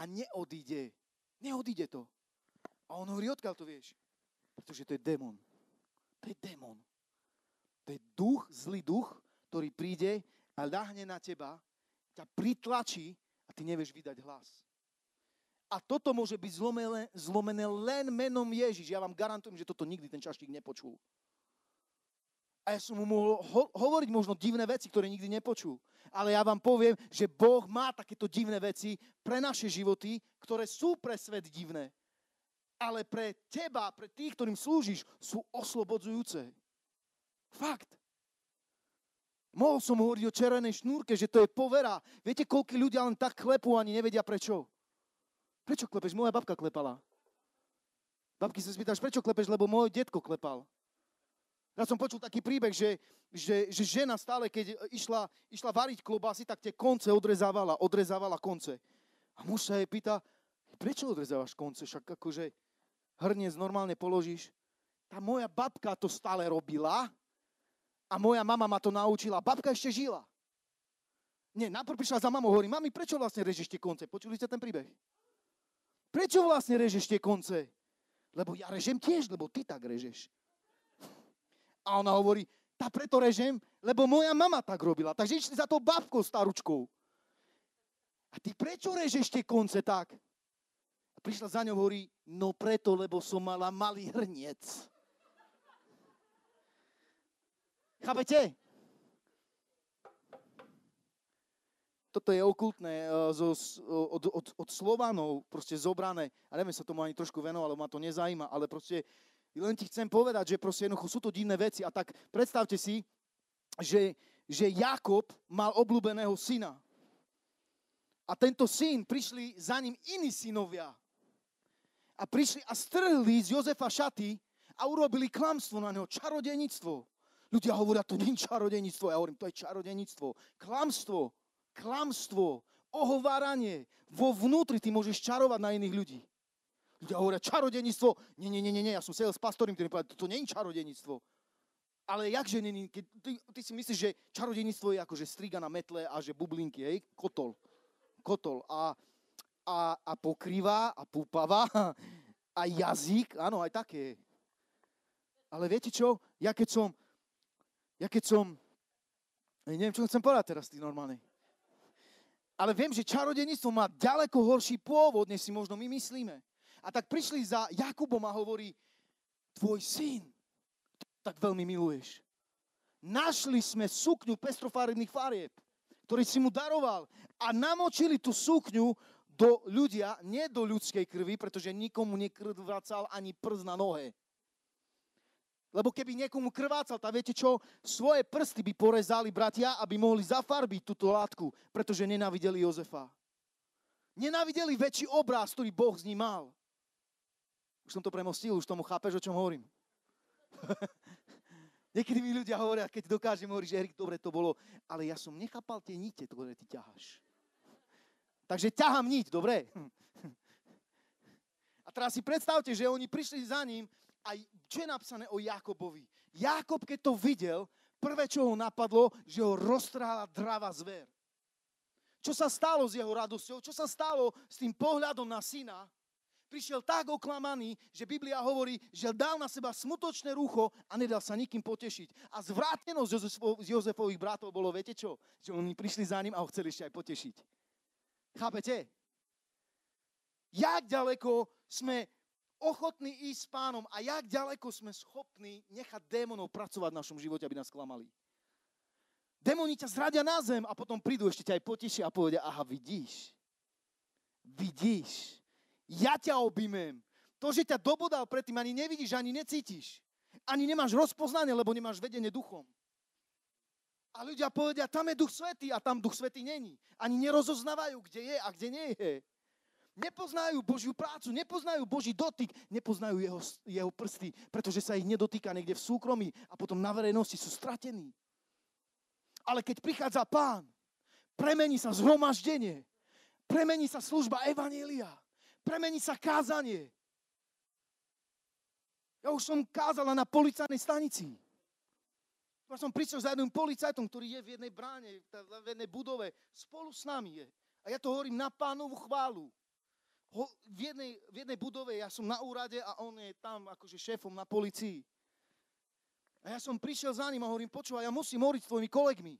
a neodíde. Neodíde to. A on hovorí, odkiaľ to vieš? Pretože to je démon. To je démon. To je duch, zlý duch, ktorý príde a ľahne na teba, ťa pritlačí a ty nevieš vydať hlas. A toto môže byť zlomené, zlomené len menom Ježiš. Ja vám garantujem, že toto nikdy ten čaštík nepočul. A ja som mu mohol ho- hovoriť možno divné veci, ktoré nikdy nepočul. Ale ja vám poviem, že Boh má takéto divné veci pre naše životy, ktoré sú pre svet divné ale pre teba, pre tých, ktorým slúžiš, sú oslobodzujúce. Fakt. Mohol som hovoriť o červenej šnúrke, že to je povera. Viete, koľko ľudia len tak klepú, ani nevedia prečo. Prečo klepeš? Moja babka klepala. Babky sa spýtaš, prečo klepeš? Lebo môj detko klepal. Ja som počul taký príbeh, že, že, že žena stále, keď išla, išla variť klobásy, tak tie konce odrezávala, odrezávala konce. A muž sa jej pýta, prečo odrezávaš konce? Však akože hrniec normálne položíš. Tá moja babka to stále robila a moja mama ma to naučila. Babka ešte žila. Nie, najprv prišla za mamou, hovorí, mami, prečo vlastne režeš tie konce? Počuli ste ten príbeh? Prečo vlastne režeš tie konce? Lebo ja režem tiež, lebo ty tak režeš. A ona hovorí, tá preto režem, lebo moja mama tak robila. Takže išli za tou babkou staručkou. A ty prečo režeš tie konce tak? Prišla za ňou, hovorí, no preto, lebo som mala malý hrniec. Chápete? Toto je okultné uh, zo, od, od, od Slovanov, proste zobrané. A neviem sa tomu ani trošku venovať, lebo ma to nezajíma, ale proste len ti chcem povedať, že proste jednoducho sú to divné veci. A tak predstavte si, že, že Jakob mal obľúbeného syna. A tento syn, prišli za ním iní synovia a prišli a strhli z Jozefa šaty a urobili klamstvo na neho, čarodenictvo. Ľudia hovoria, to nie je čarodenictvo. Ja hovorím, to je čarodenictvo. Klamstvo, klamstvo, ohováranie. Vo vnútri ty môžeš čarovať na iných ľudí. Ľudia hovoria, čarodenictvo. Nie, nie, nie, nie, ja som sedel s pastorom, ktorý povedal, to nie je čarodenictvo. Ale jakže nie, keď ty, ty si myslíš, že čarodenictvo je ako, že striga na metle a že bublinky, hej, kotol. Kotol. A a, a pokrýva a púpava a jazyk, áno, aj také. Ale viete čo? Ja keď som, ja keď som, ja neviem, čo chcem povedať teraz, ty normálne. Ale viem, že čarodejníctvo má ďaleko horší pôvod, než si možno my myslíme. A tak prišli za Jakubom a hovorí, tvoj syn tak veľmi miluješ. Našli sme sukňu pestrofarebných farieb, ktorý si mu daroval a namočili tú sukňu do ľudia, nie do ľudskej krvi, pretože nikomu nekrvácal ani prst na nohe. Lebo keby niekomu krvácal, tak viete čo? Svoje prsty by porezali bratia, aby mohli zafarbiť túto látku, pretože nenávideli Jozefa. Nenávideli väčší obraz, ktorý Boh s ním mal. Už som to premostil, už tomu chápeš, o čom hovorím. Niekedy mi ľudia hovoria, keď dokážem hovoriť, že Erik, dobre to bolo, ale ja som nechápal tie nite, ktoré ty ťaháš. Takže ťahám niť, dobre? A teraz si predstavte, že oni prišli za ním a čo je napísané o Jakobovi? Jakob, keď to videl, prvé, čo ho napadlo, že ho roztrhala drava zver. Čo sa stalo s jeho radosťou? Čo sa stalo s tým pohľadom na syna? Prišiel tak oklamaný, že Biblia hovorí, že dal na seba smutočné rucho a nedal sa nikým potešiť. A zvrátenosť z Jozefových bratov bolo, viete čo? Že oni prišli za ním a ho chceli ešte aj potešiť. Chápete? Jak ďaleko sme ochotní ísť s pánom a jak ďaleko sme schopní nechať démonov pracovať v našom živote, aby nás klamali. Démoni ťa zradia na zem a potom prídu, ešte ťa aj potešia a povedia, aha, vidíš, vidíš, ja ťa objímem. To, že ťa dobodal predtým, ani nevidíš, ani necítiš. Ani nemáš rozpoznanie, lebo nemáš vedenie duchom. A ľudia povedia, tam je duch svetý a tam duch svetý není. Ani nerozoznávajú, kde je a kde nie je. Nepoznajú Božiu prácu, nepoznajú Boží dotyk, nepoznajú jeho, jeho prsty, pretože sa ich nedotýka niekde v súkromí a potom na verejnosti sú stratení. Ale keď prichádza pán, premení sa zhromaždenie, premení sa služba Evanielia, premení sa kázanie. Ja už som kázala na policajnej stanici. Ja som prišiel za jedným policajtom, ktorý je v jednej bráne, v jednej budove, spolu s nami je. A ja to hovorím na pánovu chválu ho, v, jednej, v jednej budove, ja som na úrade a on je tam akože šéfom na policii. A ja som prišiel za ním a hovorím, počúvaj, ja musím hovoriť s tvojimi kolegmi.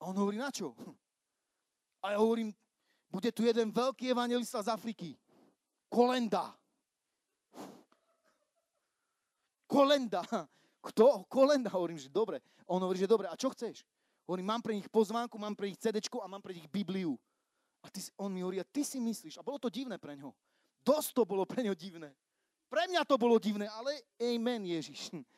A on hovorí, na čo? A ja hovorím, bude tu jeden veľký evangelista z Afriky. Kolenda. Kolenda. Kto? Kolenda. Hovorím, že dobre. A on hovorí, že dobre. A čo chceš? Hovorím, mám pre nich pozvánku, mám pre nich CD a mám pre nich Bibliu. A ty, on mi hovorí, a ty si myslíš, a bolo to divné pre ňo. Dosť to bolo pre ňo divné. Pre mňa to bolo divné, ale amen Ježiš.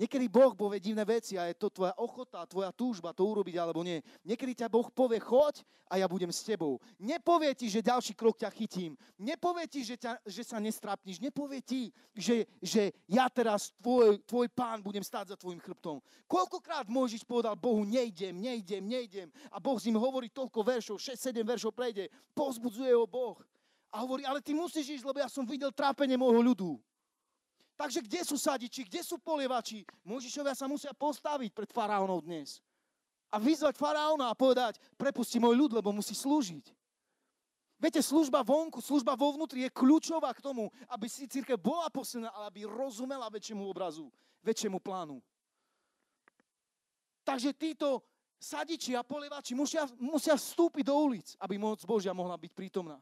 Niekedy Boh povie divné veci a je to tvoja ochota, tvoja túžba to urobiť alebo nie. Niekedy ťa Boh povie, choď a ja budem s tebou. Nepovie ti, že ďalší krok ťa chytím. Nepovie ti, že, ťa, že sa nestrapníš. Nepovie ti, že, že ja teraz tvoj, tvoj pán budem stáť za tvojim chrbtom. Koľkokrát môžeš povedal Bohu, nejdem, nejdem, nejdem. A Boh s ním hovorí toľko veršov, 6-7 veršov prejde. Pozbudzuje ho Boh. A hovorí, ale ty musíš ísť, lebo ja som videl trápenie môjho ľudu. Takže kde sú sadiči, kde sú polievači? Možišovia sa musia postaviť pred faraónov dnes. A vyzvať faraóna a povedať, prepusti môj ľud, lebo musí slúžiť. Viete, služba vonku, služba vo vnútri je kľúčová k tomu, aby si církev bola posilná, ale aby rozumela väčšiemu obrazu, väčšiemu plánu. Takže títo sadiči a polievači musia, musia vstúpiť do ulic, aby moc Božia mohla byť prítomná.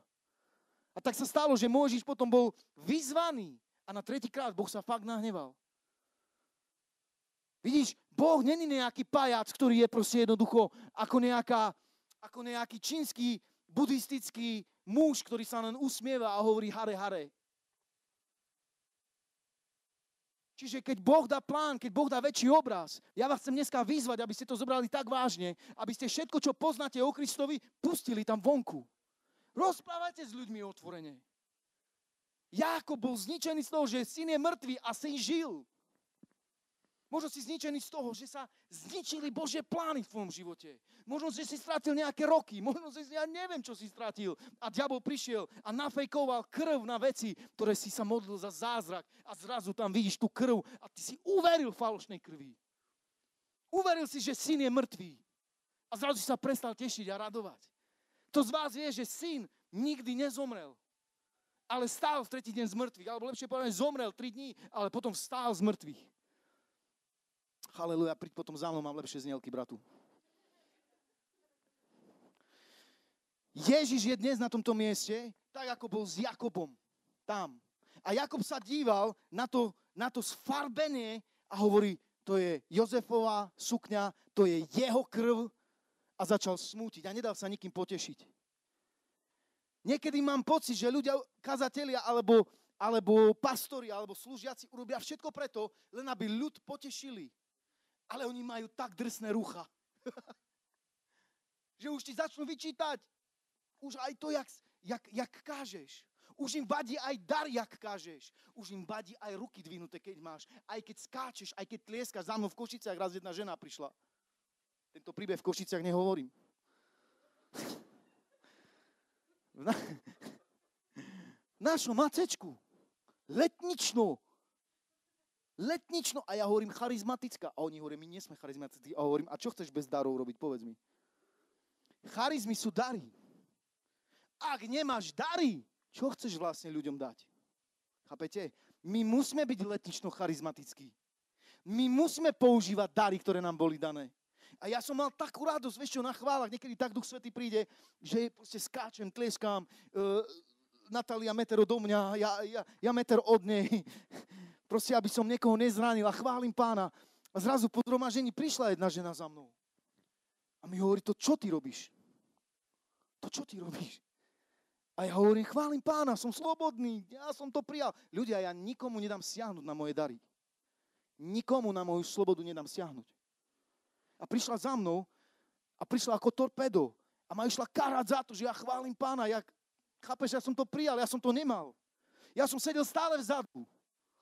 A tak sa stalo, že Mojžiš potom bol vyzvaný a na tretíkrát Boh sa fakt nahneval. Vidíš, Boh není nejaký pajac, ktorý je proste jednoducho ako, nejaká, ako nejaký čínsky buddhistický muž, ktorý sa len usmieva a hovorí hare, hare. Čiže keď Boh dá plán, keď Boh dá väčší obraz, ja vás chcem dneska vyzvať, aby ste to zobrali tak vážne, aby ste všetko, čo poznáte o Kristovi, pustili tam vonku. Rozprávajte s ľuďmi otvorene. Jákob bol zničený z toho, že syn je mŕtvý a syn žil. Možno si zničený z toho, že sa zničili Božie plány v tvojom živote. Možno, že si stratil nejaké roky. Možno, že si, ja neviem, čo si stratil. A diabol prišiel a nafejkoval krv na veci, ktoré si sa modlil za zázrak. A zrazu tam vidíš tú krv a ty si uveril falošnej krvi. Uveril si, že syn je mŕtvý. A zrazu sa prestal tešiť a radovať. To z vás vie, že syn nikdy nezomrel ale stál v tretí deň z mŕtvych. Alebo lepšie povedané, zomrel tri dní, ale potom stál z mŕtvych. Haleluja, príď potom za mnou, mám lepšie znielky, bratu. Ježiš je dnes na tomto mieste, tak ako bol s Jakobom tam. A Jakob sa díval na to, na to sfarbenie a hovorí, to je Jozefová sukňa, to je jeho krv a začal smútiť a nedal sa nikým potešiť. Niekedy mám pocit, že ľudia, kazatelia alebo, alebo pastori alebo slúžiaci urobia všetko preto, len aby ľud potešili. Ale oni majú tak drsné rucha, že už ti začnú vyčítať. Už aj to, jak, jak, jak kážeš. Už im vadí aj dar, jak kážeš. Už im vadí aj ruky dvinuté, keď máš. Aj keď skáčeš, aj keď tlieskaš. Za mnou v Košiciach raz jedna žena prišla. Tento príbeh v Košiciach nehovorím. Na... našom macečku. Letnično. Letnično. A ja hovorím charizmatická. A oni hovoria, my nie sme charizmatickí. A hovorím, a čo chceš bez darov robiť? Povedz mi. Charizmy sú dary. Ak nemáš dary, čo chceš vlastne ľuďom dať? Chápete? My musíme byť letnično charizmatickí. My musíme používať dary, ktoré nám boli dané. A ja som mal takú radosť, vieš čo, na chválach, niekedy tak Duch Svetý príde, že proste skáčem, tlieskám, uh, Natália meter odo mňa, ja, ja, ja meter od nej. Proste, aby som niekoho nezranil a chválim pána. A zrazu po zhromažení prišla jedna žena za mnou. A mi hovorí, to čo ty robíš? To čo ty robíš? A ja hovorím, chválim pána, som slobodný, ja som to prijal. Ľudia, ja nikomu nedám siahnuť na moje dary. Nikomu na moju slobodu nedám siahnuť. A prišla za mnou a prišla ako torpedo. A ma išla karať za to, že ja chválim pána. Ja, chápeš, ja som to prijal, ja som to nemal. Ja som sedel stále vzadu.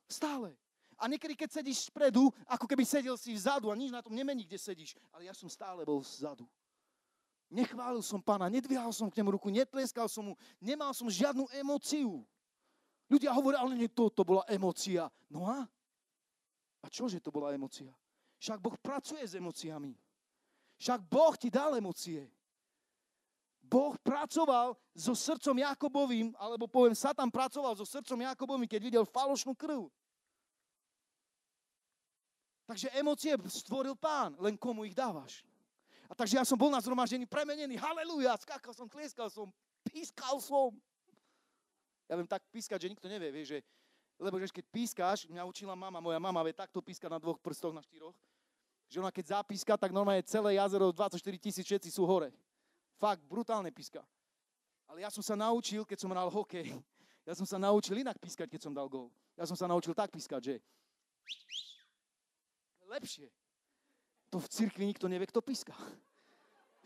Stále. A niekedy, keď sedíš vpredu, ako keby sedel si vzadu a nič na tom nemení, kde sedíš. Ale ja som stále bol vzadu. Nechválil som pána, nedvíhal som k nemu ruku, netleskal som mu, nemal som žiadnu emóciu. Ľudia hovoria, ale nie to, to bola emócia. No a? A čože to bola emócia? Však Boh pracuje s emóciami. Však Boh ti dal emócie. Boh pracoval so srdcom Jakobovým, alebo poviem, Satan pracoval so srdcom Jakobovým, keď videl falošnú krv. Takže emócie stvoril pán, len komu ich dávaš. A takže ja som bol na zhromaždení premenený. Haleluja, skákal som, tlieskal som, pískal som. Ja viem tak pískať, že nikto nevie, vie, že, lebo že keď pískáš, mňa učila mama, moja mama vie takto pískať na dvoch prstoch, na štyroch, že ona keď zapíska, tak normálne celé jazero 24 tisíc všetci sú hore. Fakt, brutálne píska. Ale ja som sa naučil, keď som hral hokej, ja som sa naučil inak pískať, keď som dal gól. Ja som sa naučil tak pískať, že lepšie to v cirkvi nikto nevie, kto píska.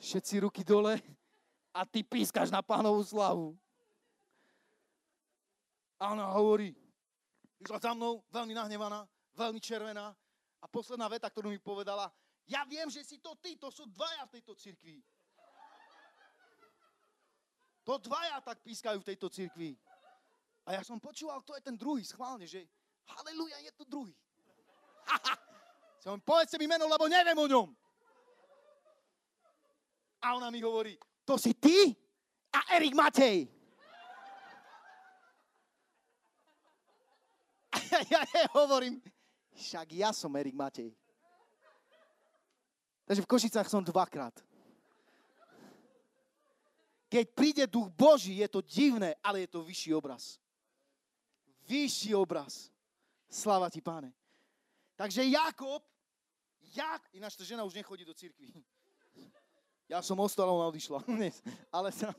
Všetci ruky dole a ty pískaš na pánovú slavu. A ona hovorí, išla za mnou, veľmi nahnevaná, veľmi červená. A posledná veta, ktorú mi povedala, ja viem, že si to ty, to sú dvaja v tejto cirkvi. To dvaja tak pískajú v tejto cirkvi. A ja som počúval, to je ten druhý, schválne, že haleluja, je to druhý. Som, povedzte mi meno, lebo neviem o ňom. A ona mi hovorí, to si ty a Erik Matej. A ja, ja hovorím, však ja som Erik Matej. Takže v Košicách som dvakrát. Keď príde duch Boží, je to divné, ale je to vyšší obraz. Vyšší obraz. Sláva ti, páne. Takže Jakob, Jak, ináč tá žena už nechodí do cirkvi. Ja som ostal, ona odišla. ale sa,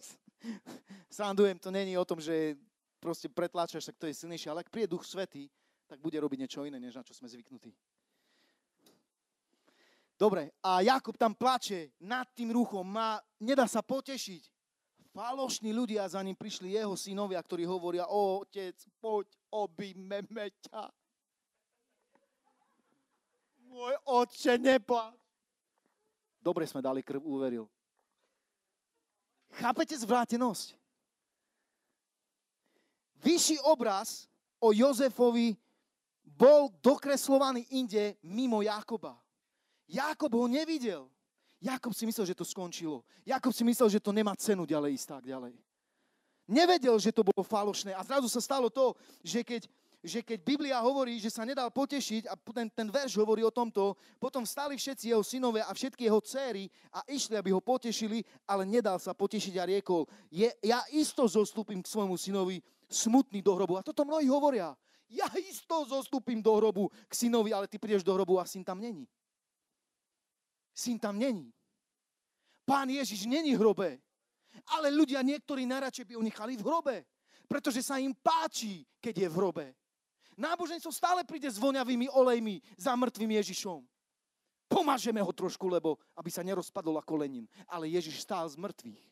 srandujem, to není o tom, že proste pretláčaš, tak to je silnejšie. Ale ak príde Duch Svetý, tak bude robiť niečo iné, než na čo sme zvyknutí. Dobre, a Jakub tam plače nad tým ruchom, má, nedá sa potešiť. Falošní ľudia za ním prišli jeho synovia, ktorí hovoria, o, otec, poď, obíme ťa môj otče, neplač. Dobre sme dali krv, uveril. Chápete zvrátenosť? Vyšší obraz o Jozefovi bol dokreslovaný inde mimo Jakoba. Jakob ho nevidel. Jakob si myslel, že to skončilo. Jakob si myslel, že to nemá cenu ďalej ísť tak ďalej. Nevedel, že to bolo falošné. A zrazu sa stalo to, že keď že keď Biblia hovorí, že sa nedal potešiť a ten, ten verš hovorí o tomto, potom vstali všetci jeho synovia a všetky jeho céry a išli, aby ho potešili, ale nedal sa potešiť a riekol, je, ja isto zostúpim k svojmu synovi smutný do hrobu. A toto mnohí hovoria. Ja isto zostúpim do hrobu k synovi, ale ty prídeš do hrobu a syn tam není. Syn tam není. Pán Ježiš není hrobe. Ale ľudia niektorí najradšej by ho nechali v hrobe. Pretože sa im páči, keď je v hrobe. Náboženstvo stále príde s voňavými olejmi za mŕtvým Ježišom. Pomažeme ho trošku, lebo aby sa nerozpadol ako Lenin. Ale Ježiš stál z mŕtvych.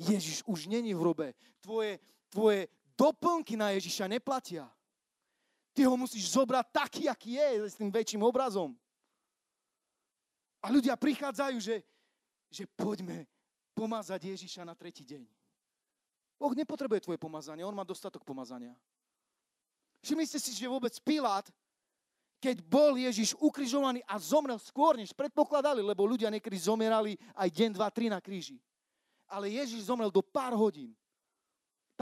Ježiš už není v hrobe. Tvoje, tvoje doplnky na Ježiša neplatia. Ty ho musíš zobrať taký, aký je, s tým väčším obrazom. A ľudia prichádzajú, že, že poďme pomazať Ježiša na tretí deň. Boh nepotrebuje tvoje pomazanie, on má dostatok pomazania. Všimli ste si, že vôbec Pilát, keď bol Ježiš ukrižovaný a zomrel skôr, než predpokladali, lebo ľudia niekedy zomierali aj deň, dva, tri na kríži. Ale Ježiš zomrel do pár hodín.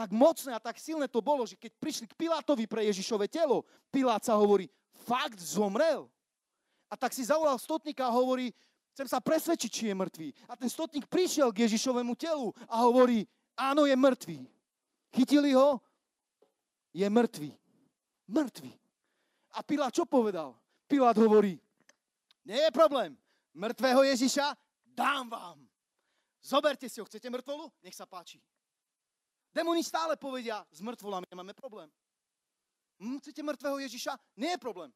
Tak mocné a tak silné to bolo, že keď prišli k Pilátovi pre Ježišové telo, Pilát sa hovorí, fakt zomrel? A tak si zavolal stotníka a hovorí, chcem sa presvedčiť, či je mŕtvý. A ten stotník prišiel k Ježišovému telu a hovorí, áno, je mŕtvý. Chytili ho, je mŕtvý mŕtvy. A Pilát čo povedal? Pilát hovorí, nie je problém, mŕtvého Ježiša dám vám. Zoberte si ho, chcete mŕtvolu? Nech sa páči. Demoni stále povedia, s mŕtvolami nemáme problém. Chcete mŕtvého Ježiša? Nie je problém.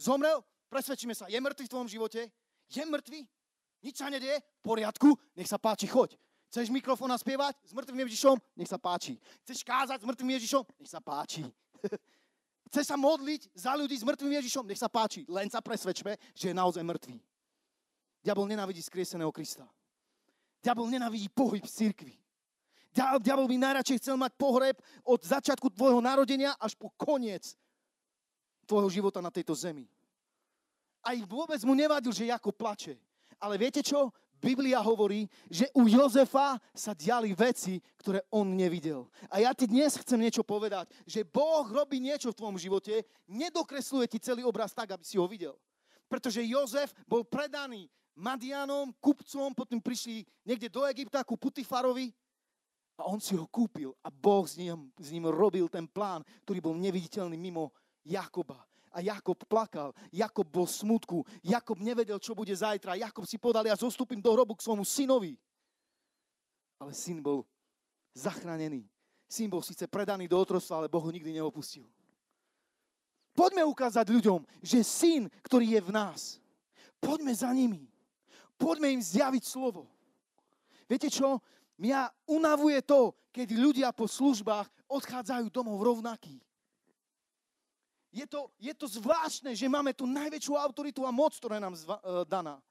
Zomrel? Presvedčíme sa, je mŕtvy v tvojom živote? Je mŕtvy? Nič sa nedieje? V poriadku? Nech sa páči, choď. Chceš mikrofón a spievať s mŕtvým Ježišom? Nech sa páči. Chceš kázať s mŕtvým Ježišom? Nech sa páči. Chce sa modliť za ľudí s mŕtvým Ježišom? Nech sa páči, len sa presvedčme, že je naozaj mŕtvý. Diabol nenávidí skrieseného Krista. Diabol nenávidí pohyb v cirkvi. Diabol by najradšej chcel mať pohreb od začiatku tvojho narodenia až po koniec tvojho života na tejto zemi. A ich vôbec mu nevadil, že Jakob plače. Ale viete čo? Biblia hovorí, že u Jozefa sa diali veci, ktoré on nevidel. A ja ti dnes chcem niečo povedať, že Boh robí niečo v tvojom živote, nedokresluje ti celý obraz tak, aby si ho videl. Pretože Jozef bol predaný Madianom, kupcom, potom prišli niekde do Egypta ku Putifarovi a on si ho kúpil a Boh s ním, s ním robil ten plán, ktorý bol neviditeľný mimo Jakoba a Jakob plakal. Jakob bol v smutku. Jakob nevedel, čo bude zajtra. Jakob si povedal, ja zostúpim do hrobu k svojmu synovi. Ale syn bol zachránený. Syn bol síce predaný do otrostva, ale Boh ho nikdy neopustil. Poďme ukázať ľuďom, že syn, ktorý je v nás, poďme za nimi. Poďme im zjaviť slovo. Viete čo? Mňa unavuje to, keď ľudia po službách odchádzajú domov rovnakí. Je to, je to zvláštne, že máme tu najväčšiu autoritu a moc, ktorá nám zva, uh, daná.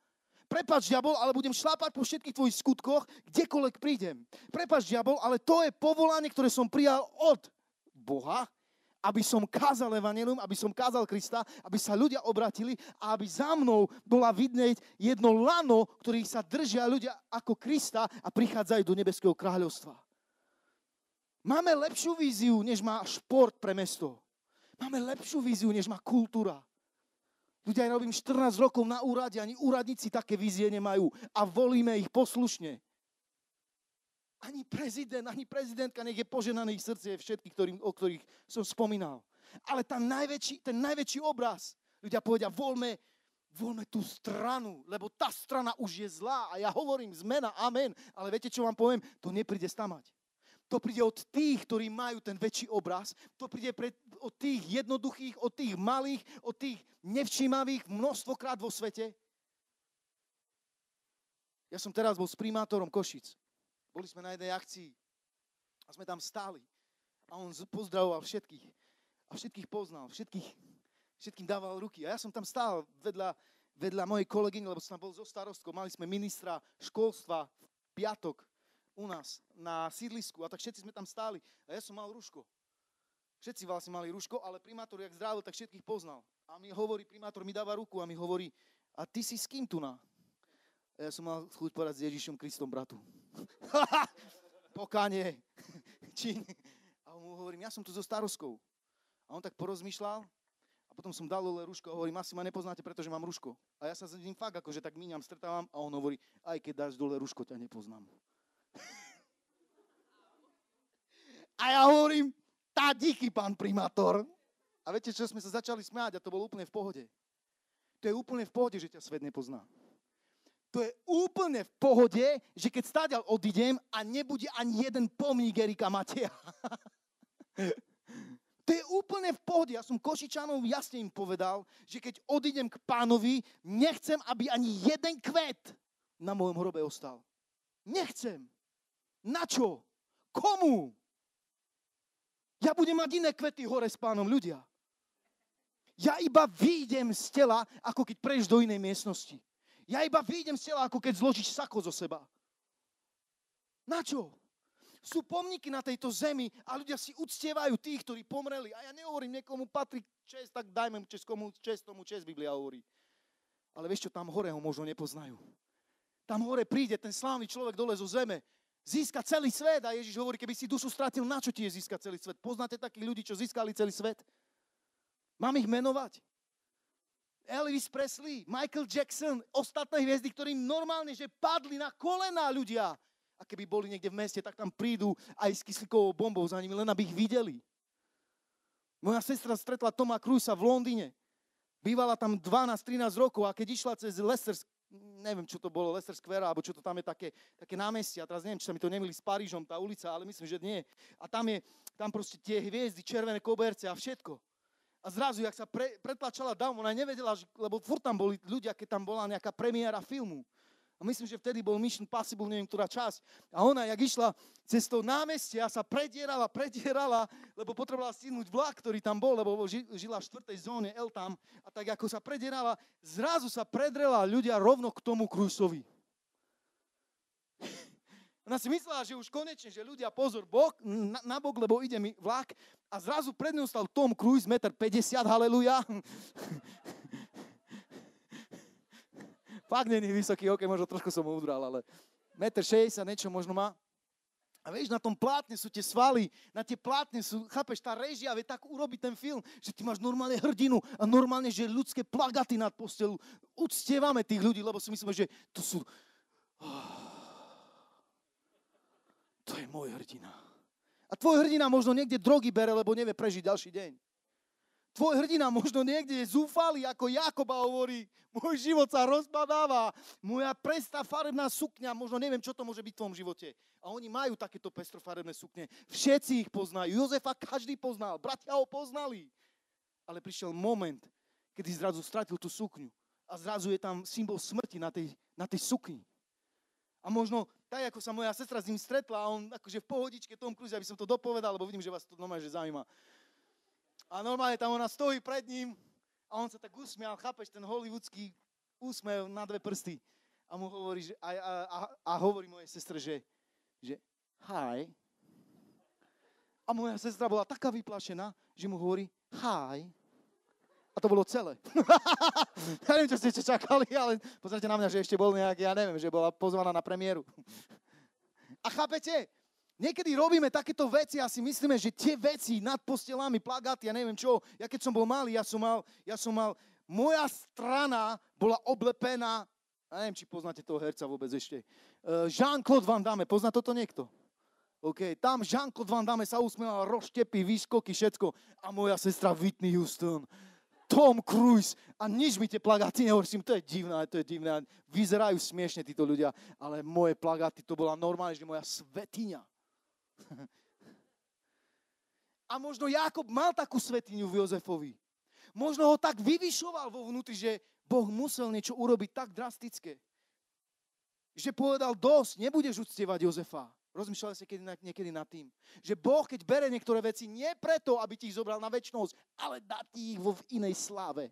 Prepač, diabol, ale budem šlápať po všetkých tvojich skutkoch, kdekoľvek prídem. Prepač, diabol, ale to je povolanie, ktoré som prijal od Boha, aby som kázal evanelium, aby som kázal Krista, aby sa ľudia obratili a aby za mnou bola vidieť jedno lano, ktorých sa držia ľudia ako Krista a prichádzajú do nebeského kráľovstva. Máme lepšiu víziu, než má šport pre mesto. Máme lepšiu víziu, než má kultúra. Ľudia, ja robím 14 rokov na úrade, ani úradníci také vízie nemajú a volíme ich poslušne. Ani prezident, ani prezidentka, nech je poženaný ich srdce všetkých, ktorým, o ktorých som spomínal. Ale tá najväčší, ten najväčší obraz, ľudia povedia, voľme, voľme tú stranu, lebo tá strana už je zlá. A ja hovorím, zmena, amen. Ale viete, čo vám poviem? To nepríde stamať. To príde od tých, ktorí majú ten väčší obraz. To príde pred, od tých jednoduchých, od tých malých, od tých nevšímavých množstvokrát vo svete. Ja som teraz bol s primátorom Košic. Boli sme na jednej akcii a sme tam stáli. A on pozdravoval všetkých. A všetkých poznal, všetkých, všetkým dával ruky. A ja som tam stál vedľa, vedľa mojej kolegyne, lebo som tam bol so starostkou. Mali sme ministra školstva v piatok u nás na sídlisku a tak všetci sme tam stáli a ja som mal rúško. Všetci vlastne mali rúško, ale primátor, jak zdravil, tak všetkých poznal. A mi hovorí, primátor mi dáva ruku a mi hovorí, a ty si s kým tu na? A ja som mal chuť povedať s Ježišom Kristom, bratu. Pokánie. Čín. A mu hovorím, ja som tu so starostkou. A on tak porozmýšľal a potom som dal dole rúško a hovorím, asi ma nepoznáte, pretože mám rúško. A ja sa s ním fakt akože tak míňam, stretávam a on hovorí, aj keď dáš dole rúško, ťa nepoznám. a ja hovorím, tá díky, pán primátor. A viete, čo sme sa začali smiať a to bolo úplne v pohode. To je úplne v pohode, že ťa svet nepozná. To je úplne v pohode, že keď stáďal odídem a nebude ani jeden pomník Erika Mateja. To je úplne v pohode. Ja som Košičanov jasne im povedal, že keď odídem k pánovi, nechcem, aby ani jeden kvet na mojom hrobe ostal. Nechcem. Na čo? Komu? Ja budem mať iné kvety hore s pánom ľudia. Ja iba výjdem z tela, ako keď prejdeš do inej miestnosti. Ja iba výjdem z tela, ako keď zložíš sako zo seba. Na čo? sú pomníky na tejto zemi a ľudia si uctievajú tých, ktorí pomreli. A ja nehovorím, niekomu patrí čest, tak dajme mu čest, komu čest, tomu čest, Biblia hovorí. Ale vieš čo, tam hore ho možno nepoznajú. Tam hore príde ten slávny človek dole zo zeme, získa celý svet a Ježiš hovorí, keby si dušu stratil, na čo ti je získať celý svet? Poznáte takých ľudí, čo získali celý svet? Mám ich menovať? Elvis Presley, Michael Jackson, ostatné hviezdy, ktorým normálne, že padli na kolená ľudia a keby boli niekde v meste, tak tam prídu aj s kyslíkovou bombou za nimi, len aby ich videli. Moja sestra stretla Toma Cruisa v Londýne. Bývala tam 12-13 rokov a keď išla cez Leicester, neviem, čo to bolo, Leicester Square, alebo čo to tam je také, také námestie, a teraz neviem, či sa mi to nemili s Parížom, tá ulica, ale myslím, že nie. A tam je, tam proste tie hviezdy, červené koberce a všetko. A zrazu, jak sa pre, pretlačala dám, ona nevedela, že, lebo furt tam boli ľudia, keď tam bola nejaká premiéra filmu. A myslím, že vtedy bol Mission Possible, neviem, ktorá časť. A ona, jak išla cez to námestia, sa predierala, predierala, lebo potrebovala stihnúť vlak, ktorý tam bol, lebo žila v štvrtej zóne L tam. A tak ako sa predierala, zrazu sa predrela ľudia rovno k tomu Cruiseovi. Ona si myslela, že už konečne, že ľudia pozor bok, na, na bok, lebo ide mi vlak a zrazu pred ňou stal Tom Cruise, 1,50 m, haleluja. Fakt není vysoký, ok, možno trošku som ho udral, ale 1,60 m niečo možno má. A vieš, na tom plátne sú tie svaly, na tie plátne sú, chápeš, tá režia vie tak urobiť ten film, že ty máš normálne hrdinu a normálne, že ľudské plagaty nad postelu. Uctievame tých ľudí, lebo si myslíme, že to sú... Oh, môj hrdina. A tvoj hrdina možno niekde drogy bere, lebo nevie prežiť ďalší deň. Tvoj hrdina možno niekde je zúfalý, ako Jakoba hovorí, môj život sa rozpadáva, moja prestá farebná sukňa, možno neviem, čo to môže byť v tvojom živote. A oni majú takéto pestrofarebné sukne. Všetci ich poznajú. Jozefa každý poznal, bratia ho poznali. Ale prišiel moment, kedy zrazu stratil tú sukňu. A zrazu je tam symbol smrti na tej, na tej sukni. A možno tak, ako sa moja sestra s ním stretla a on akože v pohodičke Tom Cruise, aby som to dopovedal, lebo vidím, že vás to normálne že zaujíma. A normálne tam ona stojí pred ním a on sa tak usmial, chápeš, ten hollywoodský úsmev na dve prsty. A mu hovorí, že, a, a, a, a hovorí mojej sestre, že, že hi. A moja sestra bola taká vyplašená, že mu hovorí hi. A to bolo celé. ja neviem, čo ste čakali, ale pozrite na mňa, že ešte bol nejaký, ja neviem, že bola pozvaná na premiéru. a chápete? Niekedy robíme takéto veci a si myslíme, že tie veci nad postelami, plagáty, ja neviem čo, ja keď som bol malý, ja som mal, ja som mal moja strana bola oblepená, ja neviem, či poznáte toho herca vôbec ešte, uh, Jean-Claude Van Damme, pozná toto niekto? OK, tam Jean-Claude Van Damme sa usmieval, roštepy, výskoky, všetko. A moja sestra Whitney Houston, Tom Cruise a nič mi tie plagáty nehovorím, to je divné, to je divné. Vyzerajú smiešne títo ľudia, ale moje plagáty, to bola normálne, že moja svetiňa. A možno Jakob mal takú svetiňu v Jozefovi. Možno ho tak vyvyšoval vo vnútri, že Boh musel niečo urobiť tak drastické, že povedal dosť, nebudeš uctievať Jozefa. Rozmýšľali ste kedy, niekedy nad tým, že Boh, keď bere niektoré veci, nie preto, aby ti ich zobral na väčšnosť, ale dá ti ich vo v inej sláve.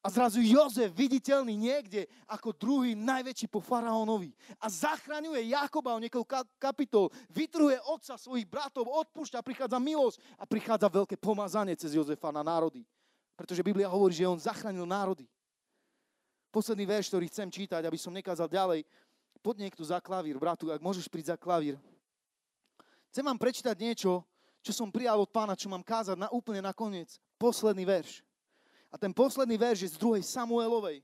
A zrazu Jozef, viditeľný niekde ako druhý najväčší po faraónovi. A zachraňuje Jakoba o niekoľko kapitol, vytruje otca svojich bratov, odpúšťa, prichádza milosť a prichádza veľké pomazanie cez Jozefa na národy. Pretože Biblia hovorí, že on zachránil národy. Posledný verš, ktorý chcem čítať, aby som nekázal ďalej. Poď niekto za klavír, bratu, ak môžeš prísť za klavír. Chcem vám prečítať niečo, čo som prijal od pána, čo mám kázať na úplne nakoniec. Posledný verš. A ten posledný verš je z 2. Samuelovej.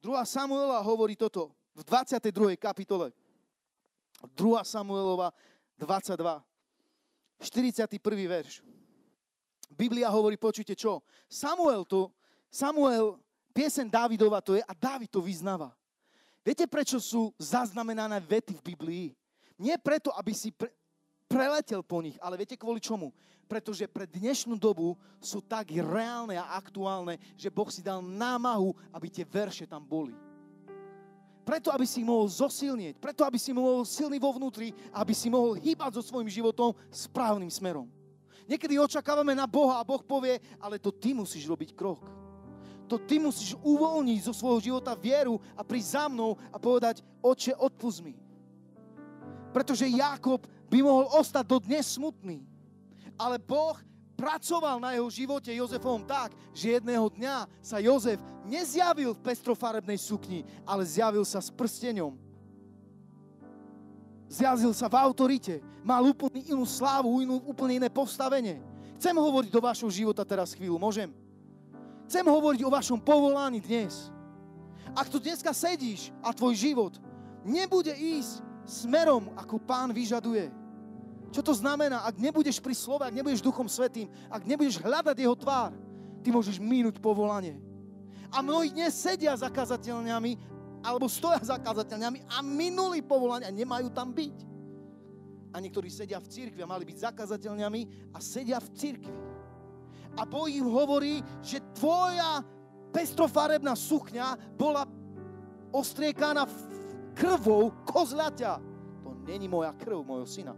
2. Samuela hovorí toto v 22. kapitole. 2. Samuelova 22. 41. verš. Biblia hovorí, počujte čo? Samuel to, Samuel, piesen Dávidova to je a Dávid to vyznáva. Viete, prečo sú zaznamenané vety v Biblii? Nie preto, aby si pre, preletel po nich, ale viete kvôli čomu? Pretože pre dnešnú dobu sú tak reálne a aktuálne, že Boh si dal námahu, aby tie verše tam boli. Preto, aby si mohol zosilnieť, preto, aby si mohol silný vo vnútri, aby si mohol hýbať so svojím životom správnym smerom. Niekedy očakávame na Boha a Boh povie, ale to ty musíš robiť krok to ty musíš uvoľniť zo svojho života vieru a prísť za mnou a povedať, oče, odpust mi. Pretože Jakob by mohol ostať do dnes smutný. Ale Boh pracoval na jeho živote Jozefovom tak, že jedného dňa sa Jozef nezjavil v pestrofarebnej sukni, ale zjavil sa s prstenom. Zjavil sa v autorite. Mal úplne inú slávu, inú, úplne iné postavenie. Chcem hovoriť do vašho života teraz chvíľu, môžem? Chcem hovoriť o vašom povolaní dnes. Ak tu dneska sedíš a tvoj život nebude ísť smerom, ako pán vyžaduje, čo to znamená, ak nebudeš pri slove, ak nebudeš duchom svetým, ak nebudeš hľadať jeho tvár, ty môžeš minúť povolanie. A mnohí dnes sedia za kazateľňami, alebo stoja za kazateľňami a minuli povolania, nemajú tam byť. A niektorí sedia v cirkvi a mali byť zakazateľňami a sedia v cirkvi a Boh im hovorí, že tvoja pestrofarebná sukňa bola ostriekaná krvou kozľaťa. To není moja krv, mojho syna.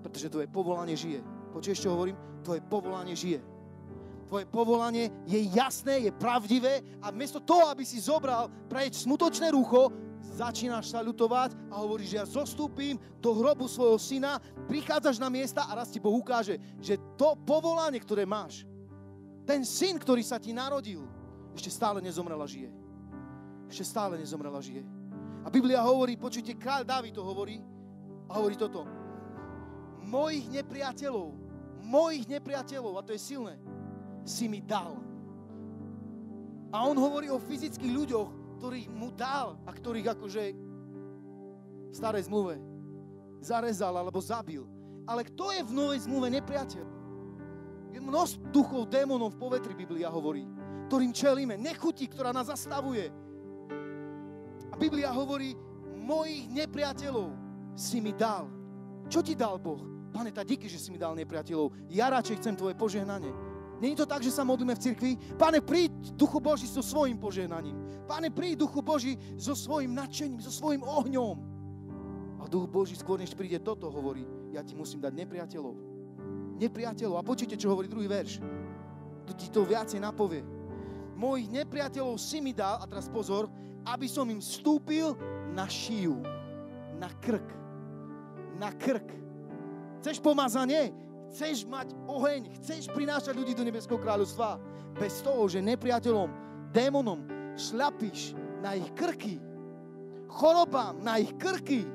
Pretože tvoje povolanie žije. Počuješ, čo hovorím? Tvoje povolanie žije. Tvoje povolanie je jasné, je pravdivé a miesto toho, aby si zobral preč smutočné rucho, začínaš sa ľutovať a hovoríš, že ja zostúpim do hrobu svojho syna, prichádzaš na miesta a raz ti Boh ukáže, že to povolanie, ktoré máš, ten syn, ktorý sa ti narodil, ešte stále nezomrela žije. Ešte stále nezomrela žije. A Biblia hovorí, počujte, kráľ Dávid to hovorí, a hovorí toto. Mojich nepriateľov, mojich nepriateľov, a to je silné, si mi dal. A on hovorí o fyzických ľuďoch, ktorých mu dal a ktorých akože v starej zmluve zarezal alebo zabil. Ale kto je v novej zmluve nepriateľ? Je množstvo duchov, démonov v povetri, Biblia hovorí, ktorým čelíme. Nechutí, ktorá nás zastavuje. A Biblia hovorí, mojich nepriateľov si mi dal. Čo ti dal Boh? Pane, tá díky, že si mi dal nepriateľov. Ja radšej chcem tvoje požehnanie. Není to tak, že sa modlíme v cirkvi. Pane, príď Duchu Boží so svojím požehnaním. Pane, príď Duchu Boží so svojím nadšením, so svojím ohňom. A Duch Boží skôr než príde toto hovorí, ja ti musím dať nepriateľov. Nepriateľov. A počujte, čo hovorí druhý verš. Tu ti to viacej napovie. Mojich nepriateľov si mi dal, a teraz pozor, aby som im vstúpil na šiju, na krk. Na krk. Chceš pomazanie? Chceš mať oheň, chceš prinášať ľudí do nebeského kráľovstva, bez toho, že nepriateľom, démonom šlapíš na ich krky, chorobám na ich krky,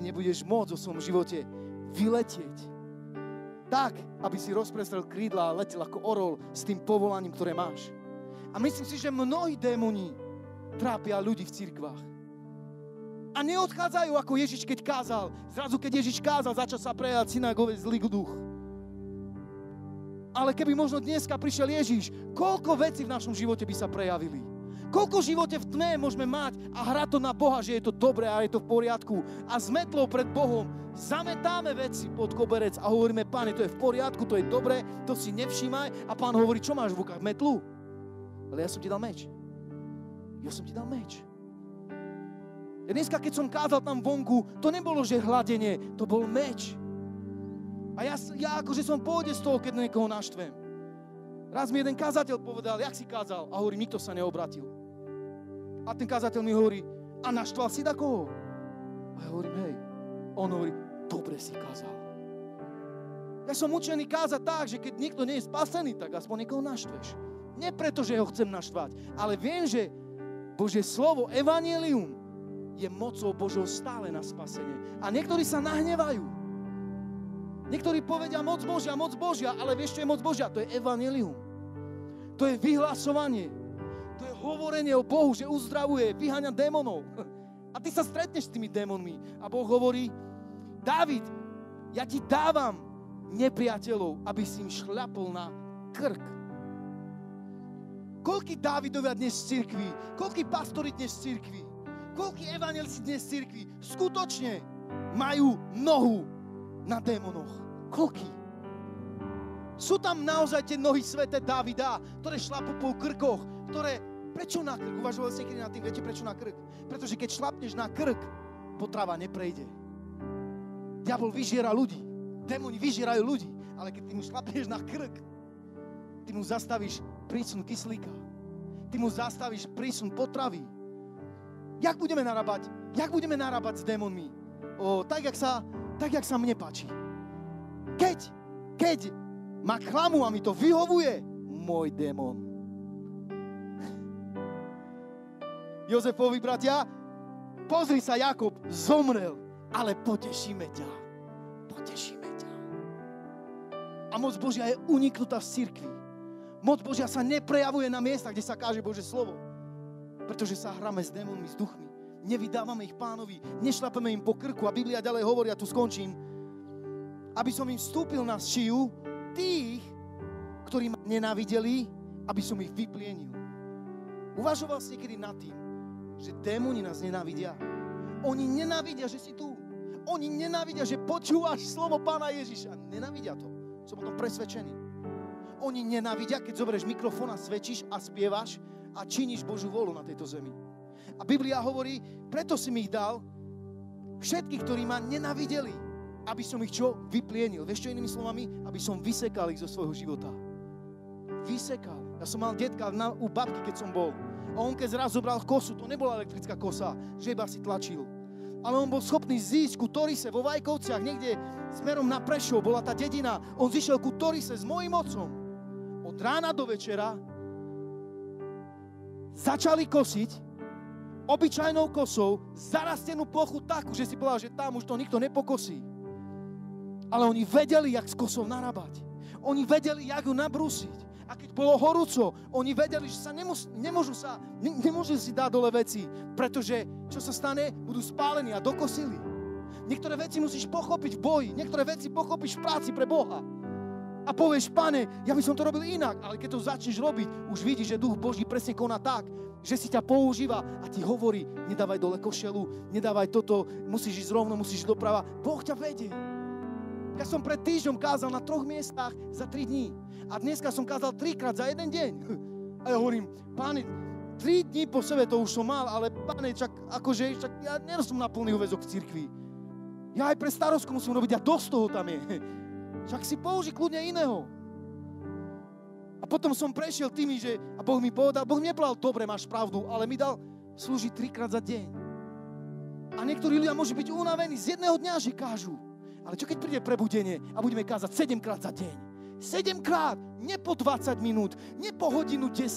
nebudeš môcť vo svojom živote vyletieť tak, aby si rozprestrel krídla a letel ako orol s tým povolaním, ktoré máš. A myslím si, že mnohí démoni trápia ľudí v cirkvách. A neodchádzajú ako Ježiš, keď kázal. Zrazu, keď Ježiš kázal, začal sa prejať synagove zlý duch. Ale keby možno dneska prišiel Ježiš, koľko vecí v našom živote by sa prejavili? Koľko živote v tme môžeme mať a hrať to na Boha, že je to dobré a je to v poriadku. A s metlou pred Bohom zametáme veci pod koberec a hovoríme, páne, to je v poriadku, to je dobré, to si nevšímaj. A pán hovorí, čo máš v rukách? Metlu? Ale ja som ti dal meč. Ja som ti dal meč. Dneska, keď som kázal tam vonku, to nebolo, že hladenie, to bol meč. A ja, ja akože som pôjde z toho, keď niekoho naštvem. Raz mi jeden kázateľ povedal, jak si kázal? A hovorí, nikto sa neobratil. A ten kázateľ mi hovorí, a naštval si koho? A ja hovorím, hej. On hovorí, dobre si kázal. Ja som učený kázať tak, že keď niekto nie je spasený, tak aspoň niekoho naštveš. Nie preto, že ho chcem naštvať, ale viem, že Božie slovo, evanelium, je mocou Božou stále na spasenie. A niektorí sa nahnevajú. Niektorí povedia moc Božia, moc Božia, ale vieš, čo je moc Božia? To je evanelium. To je vyhlasovanie. To je hovorenie o Bohu, že uzdravuje, vyháňa démonov. A ty sa stretneš s tými démonmi. A Boh hovorí, Dávid, ja ti dávam nepriateľov, aby si im šľapol na krk. Koľký Dávidovia dnes v cirkvi? Koľký pastori dnes v cirkvi? Koľký evangelci dnes v cirkvi? Skutočne majú nohu na démonoch. Koľký? Sú tam naozaj tie nohy svete Davida, ktoré šlapú po krkoch, ktoré... Prečo na krk? Uvažovali ste niekedy na tým, viete prečo na krk? Pretože keď šlapneš na krk, potrava neprejde. Diabol vyžiera ľudí. Démoni vyžierajú ľudí. Ale keď ty mu šlapneš na krk, ty mu zastavíš prísun kyslíka. Ty mu zastavíš prísun potravy. Jak budeme narábať? Jak budeme narábať s démonmi? O, tak, jak sa, tak, jak sa mne páči. Keď, keď ma klamu a mi to vyhovuje, môj démon. Jozefovi bratia, pozri sa, Jakob zomrel, ale potešíme ťa. Potešíme ťa. A moc Božia je uniknutá v cirkvi. Moc Božia sa neprejavuje na miestach, kde sa káže Bože slovo. Pretože sa hráme s démonmi, s duchmi. Nevydávame ich pánovi, nešlapeme im po krku. A Biblia ďalej hovorí, a tu skončím, aby som im vstúpil na šiju tých, ktorí ma nenávideli, aby som ich vyplienil. Uvažoval si niekedy nad tým, že démoni nás nenávidia. Oni nenávidia, že si tu. Oni nenávidia, že počúvaš slovo pána Ježiša. Nenávidia to. Som o tom presvedčený. Oni nenávidia, keď zoberieš mikrofón a svedčíš a spievaš a činíš Božú volu na tejto zemi. A Biblia hovorí, preto si mi ich dal všetkých, ktorí ma nenávideli, aby som ich čo? Vyplienil. Vieš čo inými slovami? Aby som vysekal ich zo svojho života. Vysekal. Ja som mal detka na, u babky, keď som bol. A on keď zraz zobral kosu, to nebola elektrická kosa, že iba si tlačil. Ale on bol schopný zísť ku Torise vo Vajkovciach, niekde smerom na Prešov, bola tá dedina. On zišiel ku Torise s mojim otcom od rána do večera začali kosiť obyčajnou kosou zarastenú plochu takú, že si povedal, že tam už to nikto nepokosí. Ale oni vedeli, jak s kosou narábať. Oni vedeli, jak ju nabrúsiť. A keď bolo horúco, oni vedeli, že sa nemus, nemôžu, sa, ne, nemôžu si dať dole veci, pretože čo sa stane, budú spálení a dokosili. Niektoré veci musíš pochopiť v boji, niektoré veci pochopíš v práci pre Boha a povieš, pane, ja by som to robil inak, ale keď to začneš robiť, už vidíš, že Duch Boží presne koná tak, že si ťa používa a ti hovorí, nedávaj dole košelu, nedávaj toto, musíš ísť rovno, musíš ísť doprava. Boh ťa vedie. Ja som pred týždňom kázal na troch miestach za tri dní. A dneska som kázal trikrát za jeden deň. A ja hovorím, páne, tri dní po sebe to už som mal, ale páne, čak, akože, čak, ja nerosom na plný uväzok v cirkvi. Ja aj pre starostku musím robiť a dosť toho tam je. Však si použi kľudne iného. A potom som prešiel tými, že a Boh mi povedal, Boh nepovedal, dobre, máš pravdu, ale mi dal slúžiť trikrát za deň. A niektorí ľudia môžu byť unavení z jedného dňa, že kážu. Ale čo keď príde prebudenie a budeme kázať 7 krát za deň? 7 krát, nie po 20 minút, nie po hodinu 10.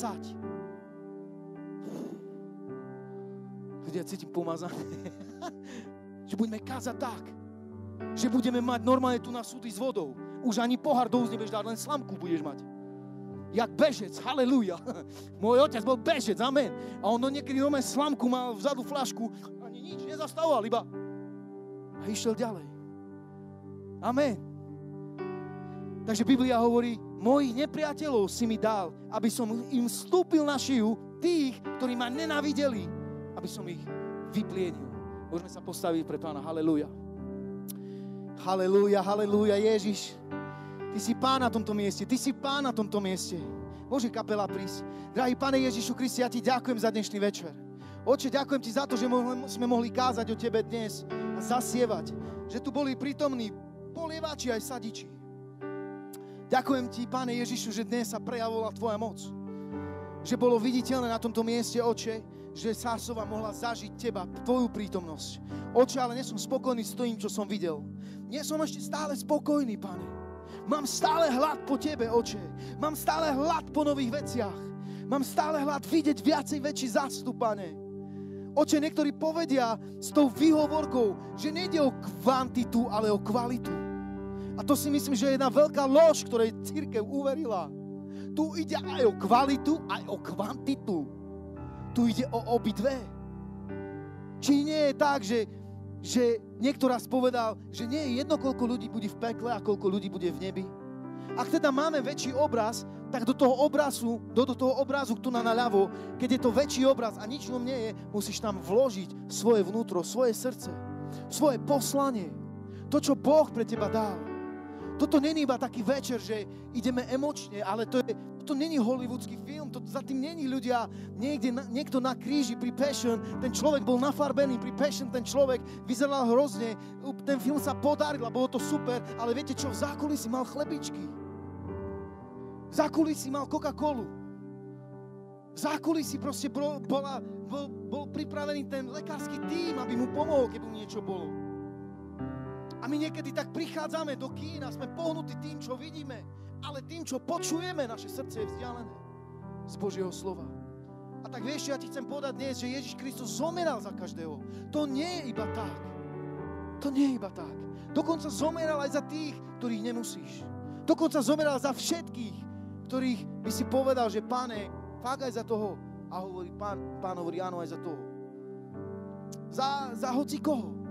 Ľudia cítim pomazané. že budeme kázať tak, že budeme mať normálne tu na súdy s vodou. Už ani pohár do nebudeš dať, len slamku budeš mať. Jak bežec, halleluja. Môj otec bol bežec, amen. A on niekedy normálne slamku mal vzadu flašku, ani nič, nezastavoval, iba a išiel ďalej. Amen. Takže Biblia hovorí, mojich nepriateľov si mi dal, aby som im vstúpil na šiju tých, ktorí ma nenávideli, aby som ich vyplienil. Môžeme sa postaviť pre pána. Halleluja. Halelúja, halelúja, Ježiš. Ty si pán na tomto mieste, ty si pán na tomto mieste. Môže kapela prísť. Drahý Pane Ježišu Kristi, ja ti ďakujem za dnešný večer. Oče, ďakujem ti za to, že sme mohli kázať o tebe dnes a zasievať. Že tu boli prítomní polievači aj sadiči. Ďakujem ti, Pane Ježišu, že dnes sa prejavovala tvoja moc. Že bolo viditeľné na tomto mieste, oče, že Sásova mohla zažiť teba, tvoju prítomnosť. Oče, ale nie som spokojný s tým, čo som videl. Nie som ešte stále spokojný, pane. Mám stále hlad po tebe, oče. Mám stále hlad po nových veciach. Mám stále hlad vidieť viacej väčší zástup, pane. Oče, niektorí povedia s tou výhovorkou, že nejde o kvantitu, ale o kvalitu. A to si myslím, že je jedna veľká lož, ktorej církev uverila. Tu ide aj o kvalitu, aj o kvantitu. Tu ide o obidve. Či nie je tak, že, že niekto raz povedal, že nie je jedno, koľko ľudí bude v pekle a koľko ľudí bude v nebi. Ak teda máme väčší obraz, tak do toho obrazu, do, do toho obrazu tu na naľavo, keď je to väčší obraz a nič nie je, musíš tam vložiť svoje vnútro, svoje srdce, svoje poslanie. To, čo Boh pre teba dal. Toto není iba taký večer, že ideme emočne, ale to, je, to není hollywoodský film, to, za tým není ľudia niekde, na, niekto na kríži pri Passion, ten človek bol nafarbený, pri Passion ten človek vyzeral hrozne, ten film sa podaril a bolo to super, ale viete čo, v zákulisí mal chlebičky. V zákulisí mal Coca-Colu. V zákulisí proste bol, bola, bol, bol pripravený ten lekársky tým, aby mu pomohol, keby mu niečo bolo. A my niekedy tak prichádzame do kína, sme pohnutí tým, čo vidíme, ale tým, čo počujeme, naše srdce je vzdialené z Božieho slova. A tak vieš, ja ti chcem povedať dnes, že Ježiš Kristus zomeral za každého. To nie je iba tak. To nie je iba tak. Dokonca zomeral aj za tých, ktorých nemusíš. Dokonca zomeral za všetkých, ktorých by si povedal, že páne, fakt aj za toho. A hovorí, pán, pán hovorí, áno, aj za toho. Za, za hoci koho.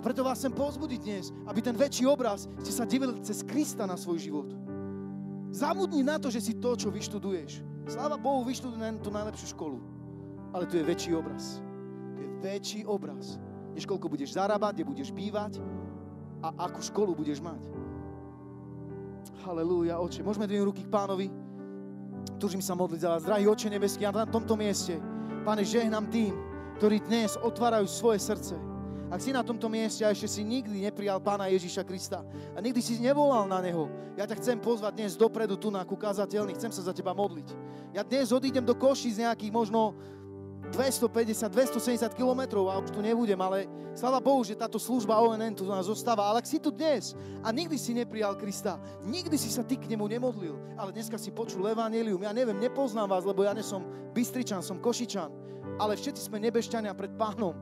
A preto vás chcem pozbudiť dnes, aby ten väčší obraz ste sa divili cez Krista na svoj život. Zamudni na to, že si to, čo vyštuduješ. Sláva Bohu, vyštuduj tú najlepšiu školu. Ale tu je väčší obraz. Tu je väčší obraz. Než koľko budeš zarábať, kde budeš bývať a akú školu budeš mať. Halelúja, oče. Môžeme dvihnúť ruky k pánovi. Túžim sa modliť za vás. Drahý oče nebeský, a na tomto mieste, páne, žehnám tým, ktorí dnes otvárajú svoje srdce ak si na tomto mieste a ešte si nikdy neprijal Pána Ježiša Krista a nikdy si nevolal na Neho, ja ťa chcem pozvať dnes dopredu tu na kukázateľný, chcem sa za teba modliť. Ja dnes odídem do Koši z nejakých možno 250, 270 kilometrov a už tu nebudem, ale sláva Bohu, že táto služba ONN tu nás zostáva. Ale ak si tu dnes a nikdy si neprijal Krista, nikdy si sa ty k nemu nemodlil, ale dneska si počul Evangelium, ja neviem, nepoznám vás, lebo ja nesom Bystričan, som Košičan, ale všetci sme nebešťania pred pánom.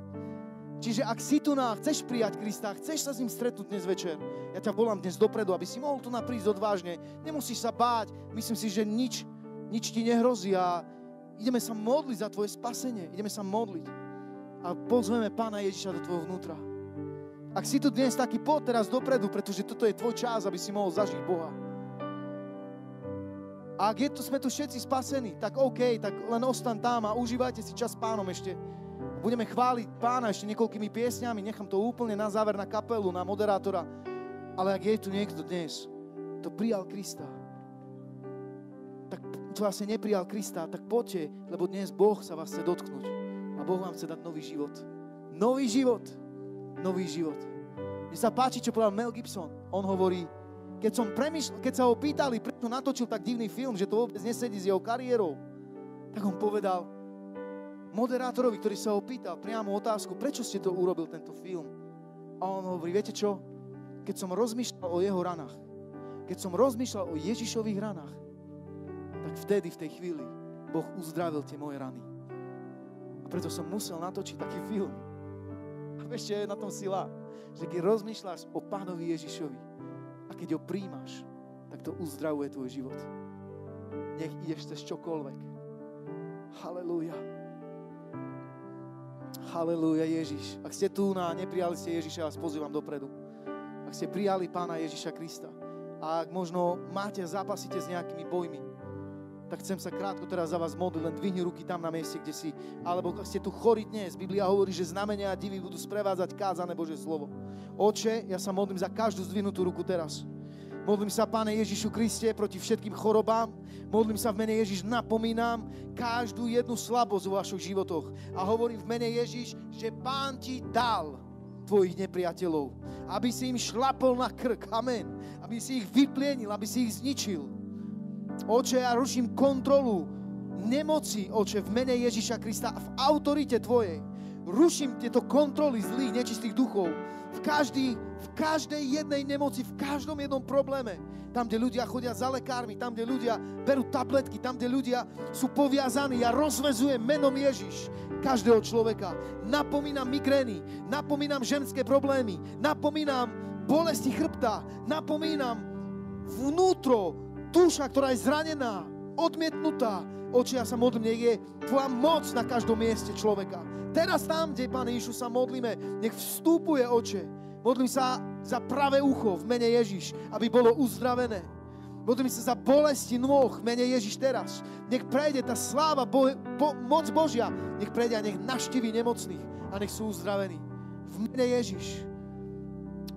Čiže ak si tu na, chceš prijať Krista, chceš sa s ním stretnúť dnes večer, ja ťa volám dnes dopredu, aby si mohol tu naprísť odvážne. Nemusíš sa báť, myslím si, že nič, nič ti nehrozí a ideme sa modliť za tvoje spasenie. Ideme sa modliť a pozveme Pána Ježiša do tvojho vnútra. Ak si tu dnes taký, poď teraz dopredu, pretože toto je tvoj čas, aby si mohol zažiť Boha. A ak je tu, sme tu všetci spasení, tak OK, tak len ostan tam a užívajte si čas s pánom ešte. Budeme chváliť pána ešte niekoľkými piesňami, nechám to úplne na záver na kapelu, na moderátora. Ale ak je tu niekto dnes, to prijal Krista, tak to vlastne neprijal Krista, tak poďte, lebo dnes Boh sa vás chce dotknúť. A Boh vám chce dať nový život. Nový život. Nový život. Mne sa páči, čo povedal Mel Gibson. On hovorí, keď, som premyšľal, keď sa ho pýtali, prečo natočil tak divný film, že to vôbec nesedí s jeho kariérou, tak on povedal, moderátorovi, ktorý sa ho pýtal priamo otázku, prečo ste to urobil, tento film. A on hovorí, viete čo? Keď som rozmýšľal o jeho ranách, keď som rozmýšľal o Ježišových ranách, tak vtedy, v tej chvíli, Boh uzdravil tie moje rany. A preto som musel natočiť taký film. A vieš, je na tom sila? Že keď rozmýšľaš o pánovi Ježišovi a keď ho príjmaš, tak to uzdravuje tvoj život. Nech ideš cez čokoľvek. Halelúja. Halelúja Ježiš. Ak ste tu na neprijali ste Ježiša, vás pozývam dopredu. Ak ste prijali Pána Ježiša Krista a ak možno máte, zápasíte s nejakými bojmi, tak chcem sa krátko teraz za vás modliť, len dvihni ruky tam na mieste, kde si. Alebo ak ste tu chorí dnes, Biblia hovorí, že znamenia a divy budú sprevádzať kázané Bože slovo. Oče, ja sa modlím za každú zdvihnutú ruku teraz. Modlím sa, Páne Ježišu Kriste, proti všetkým chorobám. Modlím sa v mene Ježiš, napomínam každú jednu slabosť vo vašich životoch. A hovorím v mene Ježiš, že Pán ti dal tvojich nepriateľov. Aby si im šlapol na krk. Amen. Aby si ich vyplienil, aby si ich zničil. Oče, ja ruším kontrolu nemoci, oče, v mene Ježiša Krista, v autorite Tvojej. Ruším tieto kontroly zlých, nečistých duchov v, každý, v každej jednej nemoci, v každom jednom probléme. Tam, kde ľudia chodia za lekármi, tam, kde ľudia berú tabletky, tam, kde ľudia sú poviazaní. Ja rozvezujem menom Ježiš každého človeka. Napomínam migrény, napomínam ženské problémy, napomínam bolesti chrbta, napomínam vnútro, duša, ktorá je zranená, odmietnutá. Oči, ja sa modlím, nech je tvoja moc na každom mieste človeka. Teraz tam, kde, Pane Ježišu, sa modlíme, nech vstupuje oče. Modlím sa za pravé ucho v mene Ježiš, aby bolo uzdravené. Modlím sa za bolesti nôh v mene Ježiš teraz. Nech prejde tá sláva, bo, bo, moc Božia, nech prejde a nech naštívi nemocných a nech sú uzdravení. V mene Ježiš.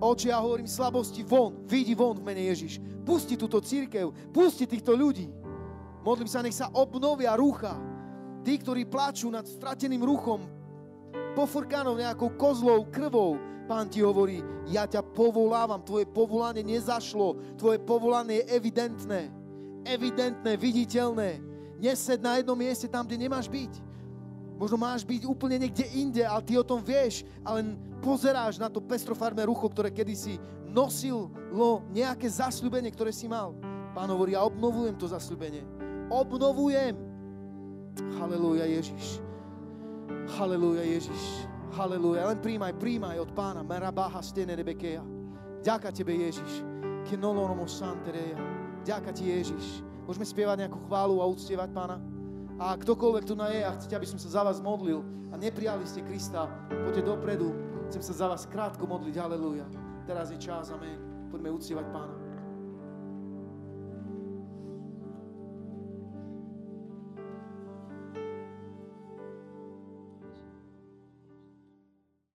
Oči, ja hovorím slabosti von, vidí von v mene Ježiš. Pusti túto církev, pusti týchto ľudí. Modlím sa, nech sa obnovia rucha. Tí, ktorí plačú nad strateným ruchom, pofrkanou nejakou kozlou, krvou, Pán ti hovorí, ja ťa povolávam, tvoje povolanie nezašlo, tvoje povolanie je evidentné, evidentné, viditeľné. Nesed na jednom mieste tam, kde nemáš byť. Možno máš byť úplne niekde inde, ale ty o tom vieš, ale pozeráš na to pestrofarmé rucho, ktoré kedysi nosilo nejaké zasľubenie, ktoré si mal. Pán hovorí, ja obnovujem to zasľubenie. Obnovujem. Halelúja Ježiš. Halelúja Ježiš. Halelúja. Len príjmaj, príjmaj od pána. Merabaha stene rebekeja. Ďaká tebe Ježiš. Kenolonomo santereja. Ďaká ti Ježiš. Môžeme spievať nejakú chválu a uctievať pána? A ktokoľvek tu na je a chcete, aby som sa za vás modlil a neprijali ste Krista, poďte dopredu. Chcem sa za vás krátko modliť. Halelúja. Teraz je čas, amen. Poďme uctievať pána.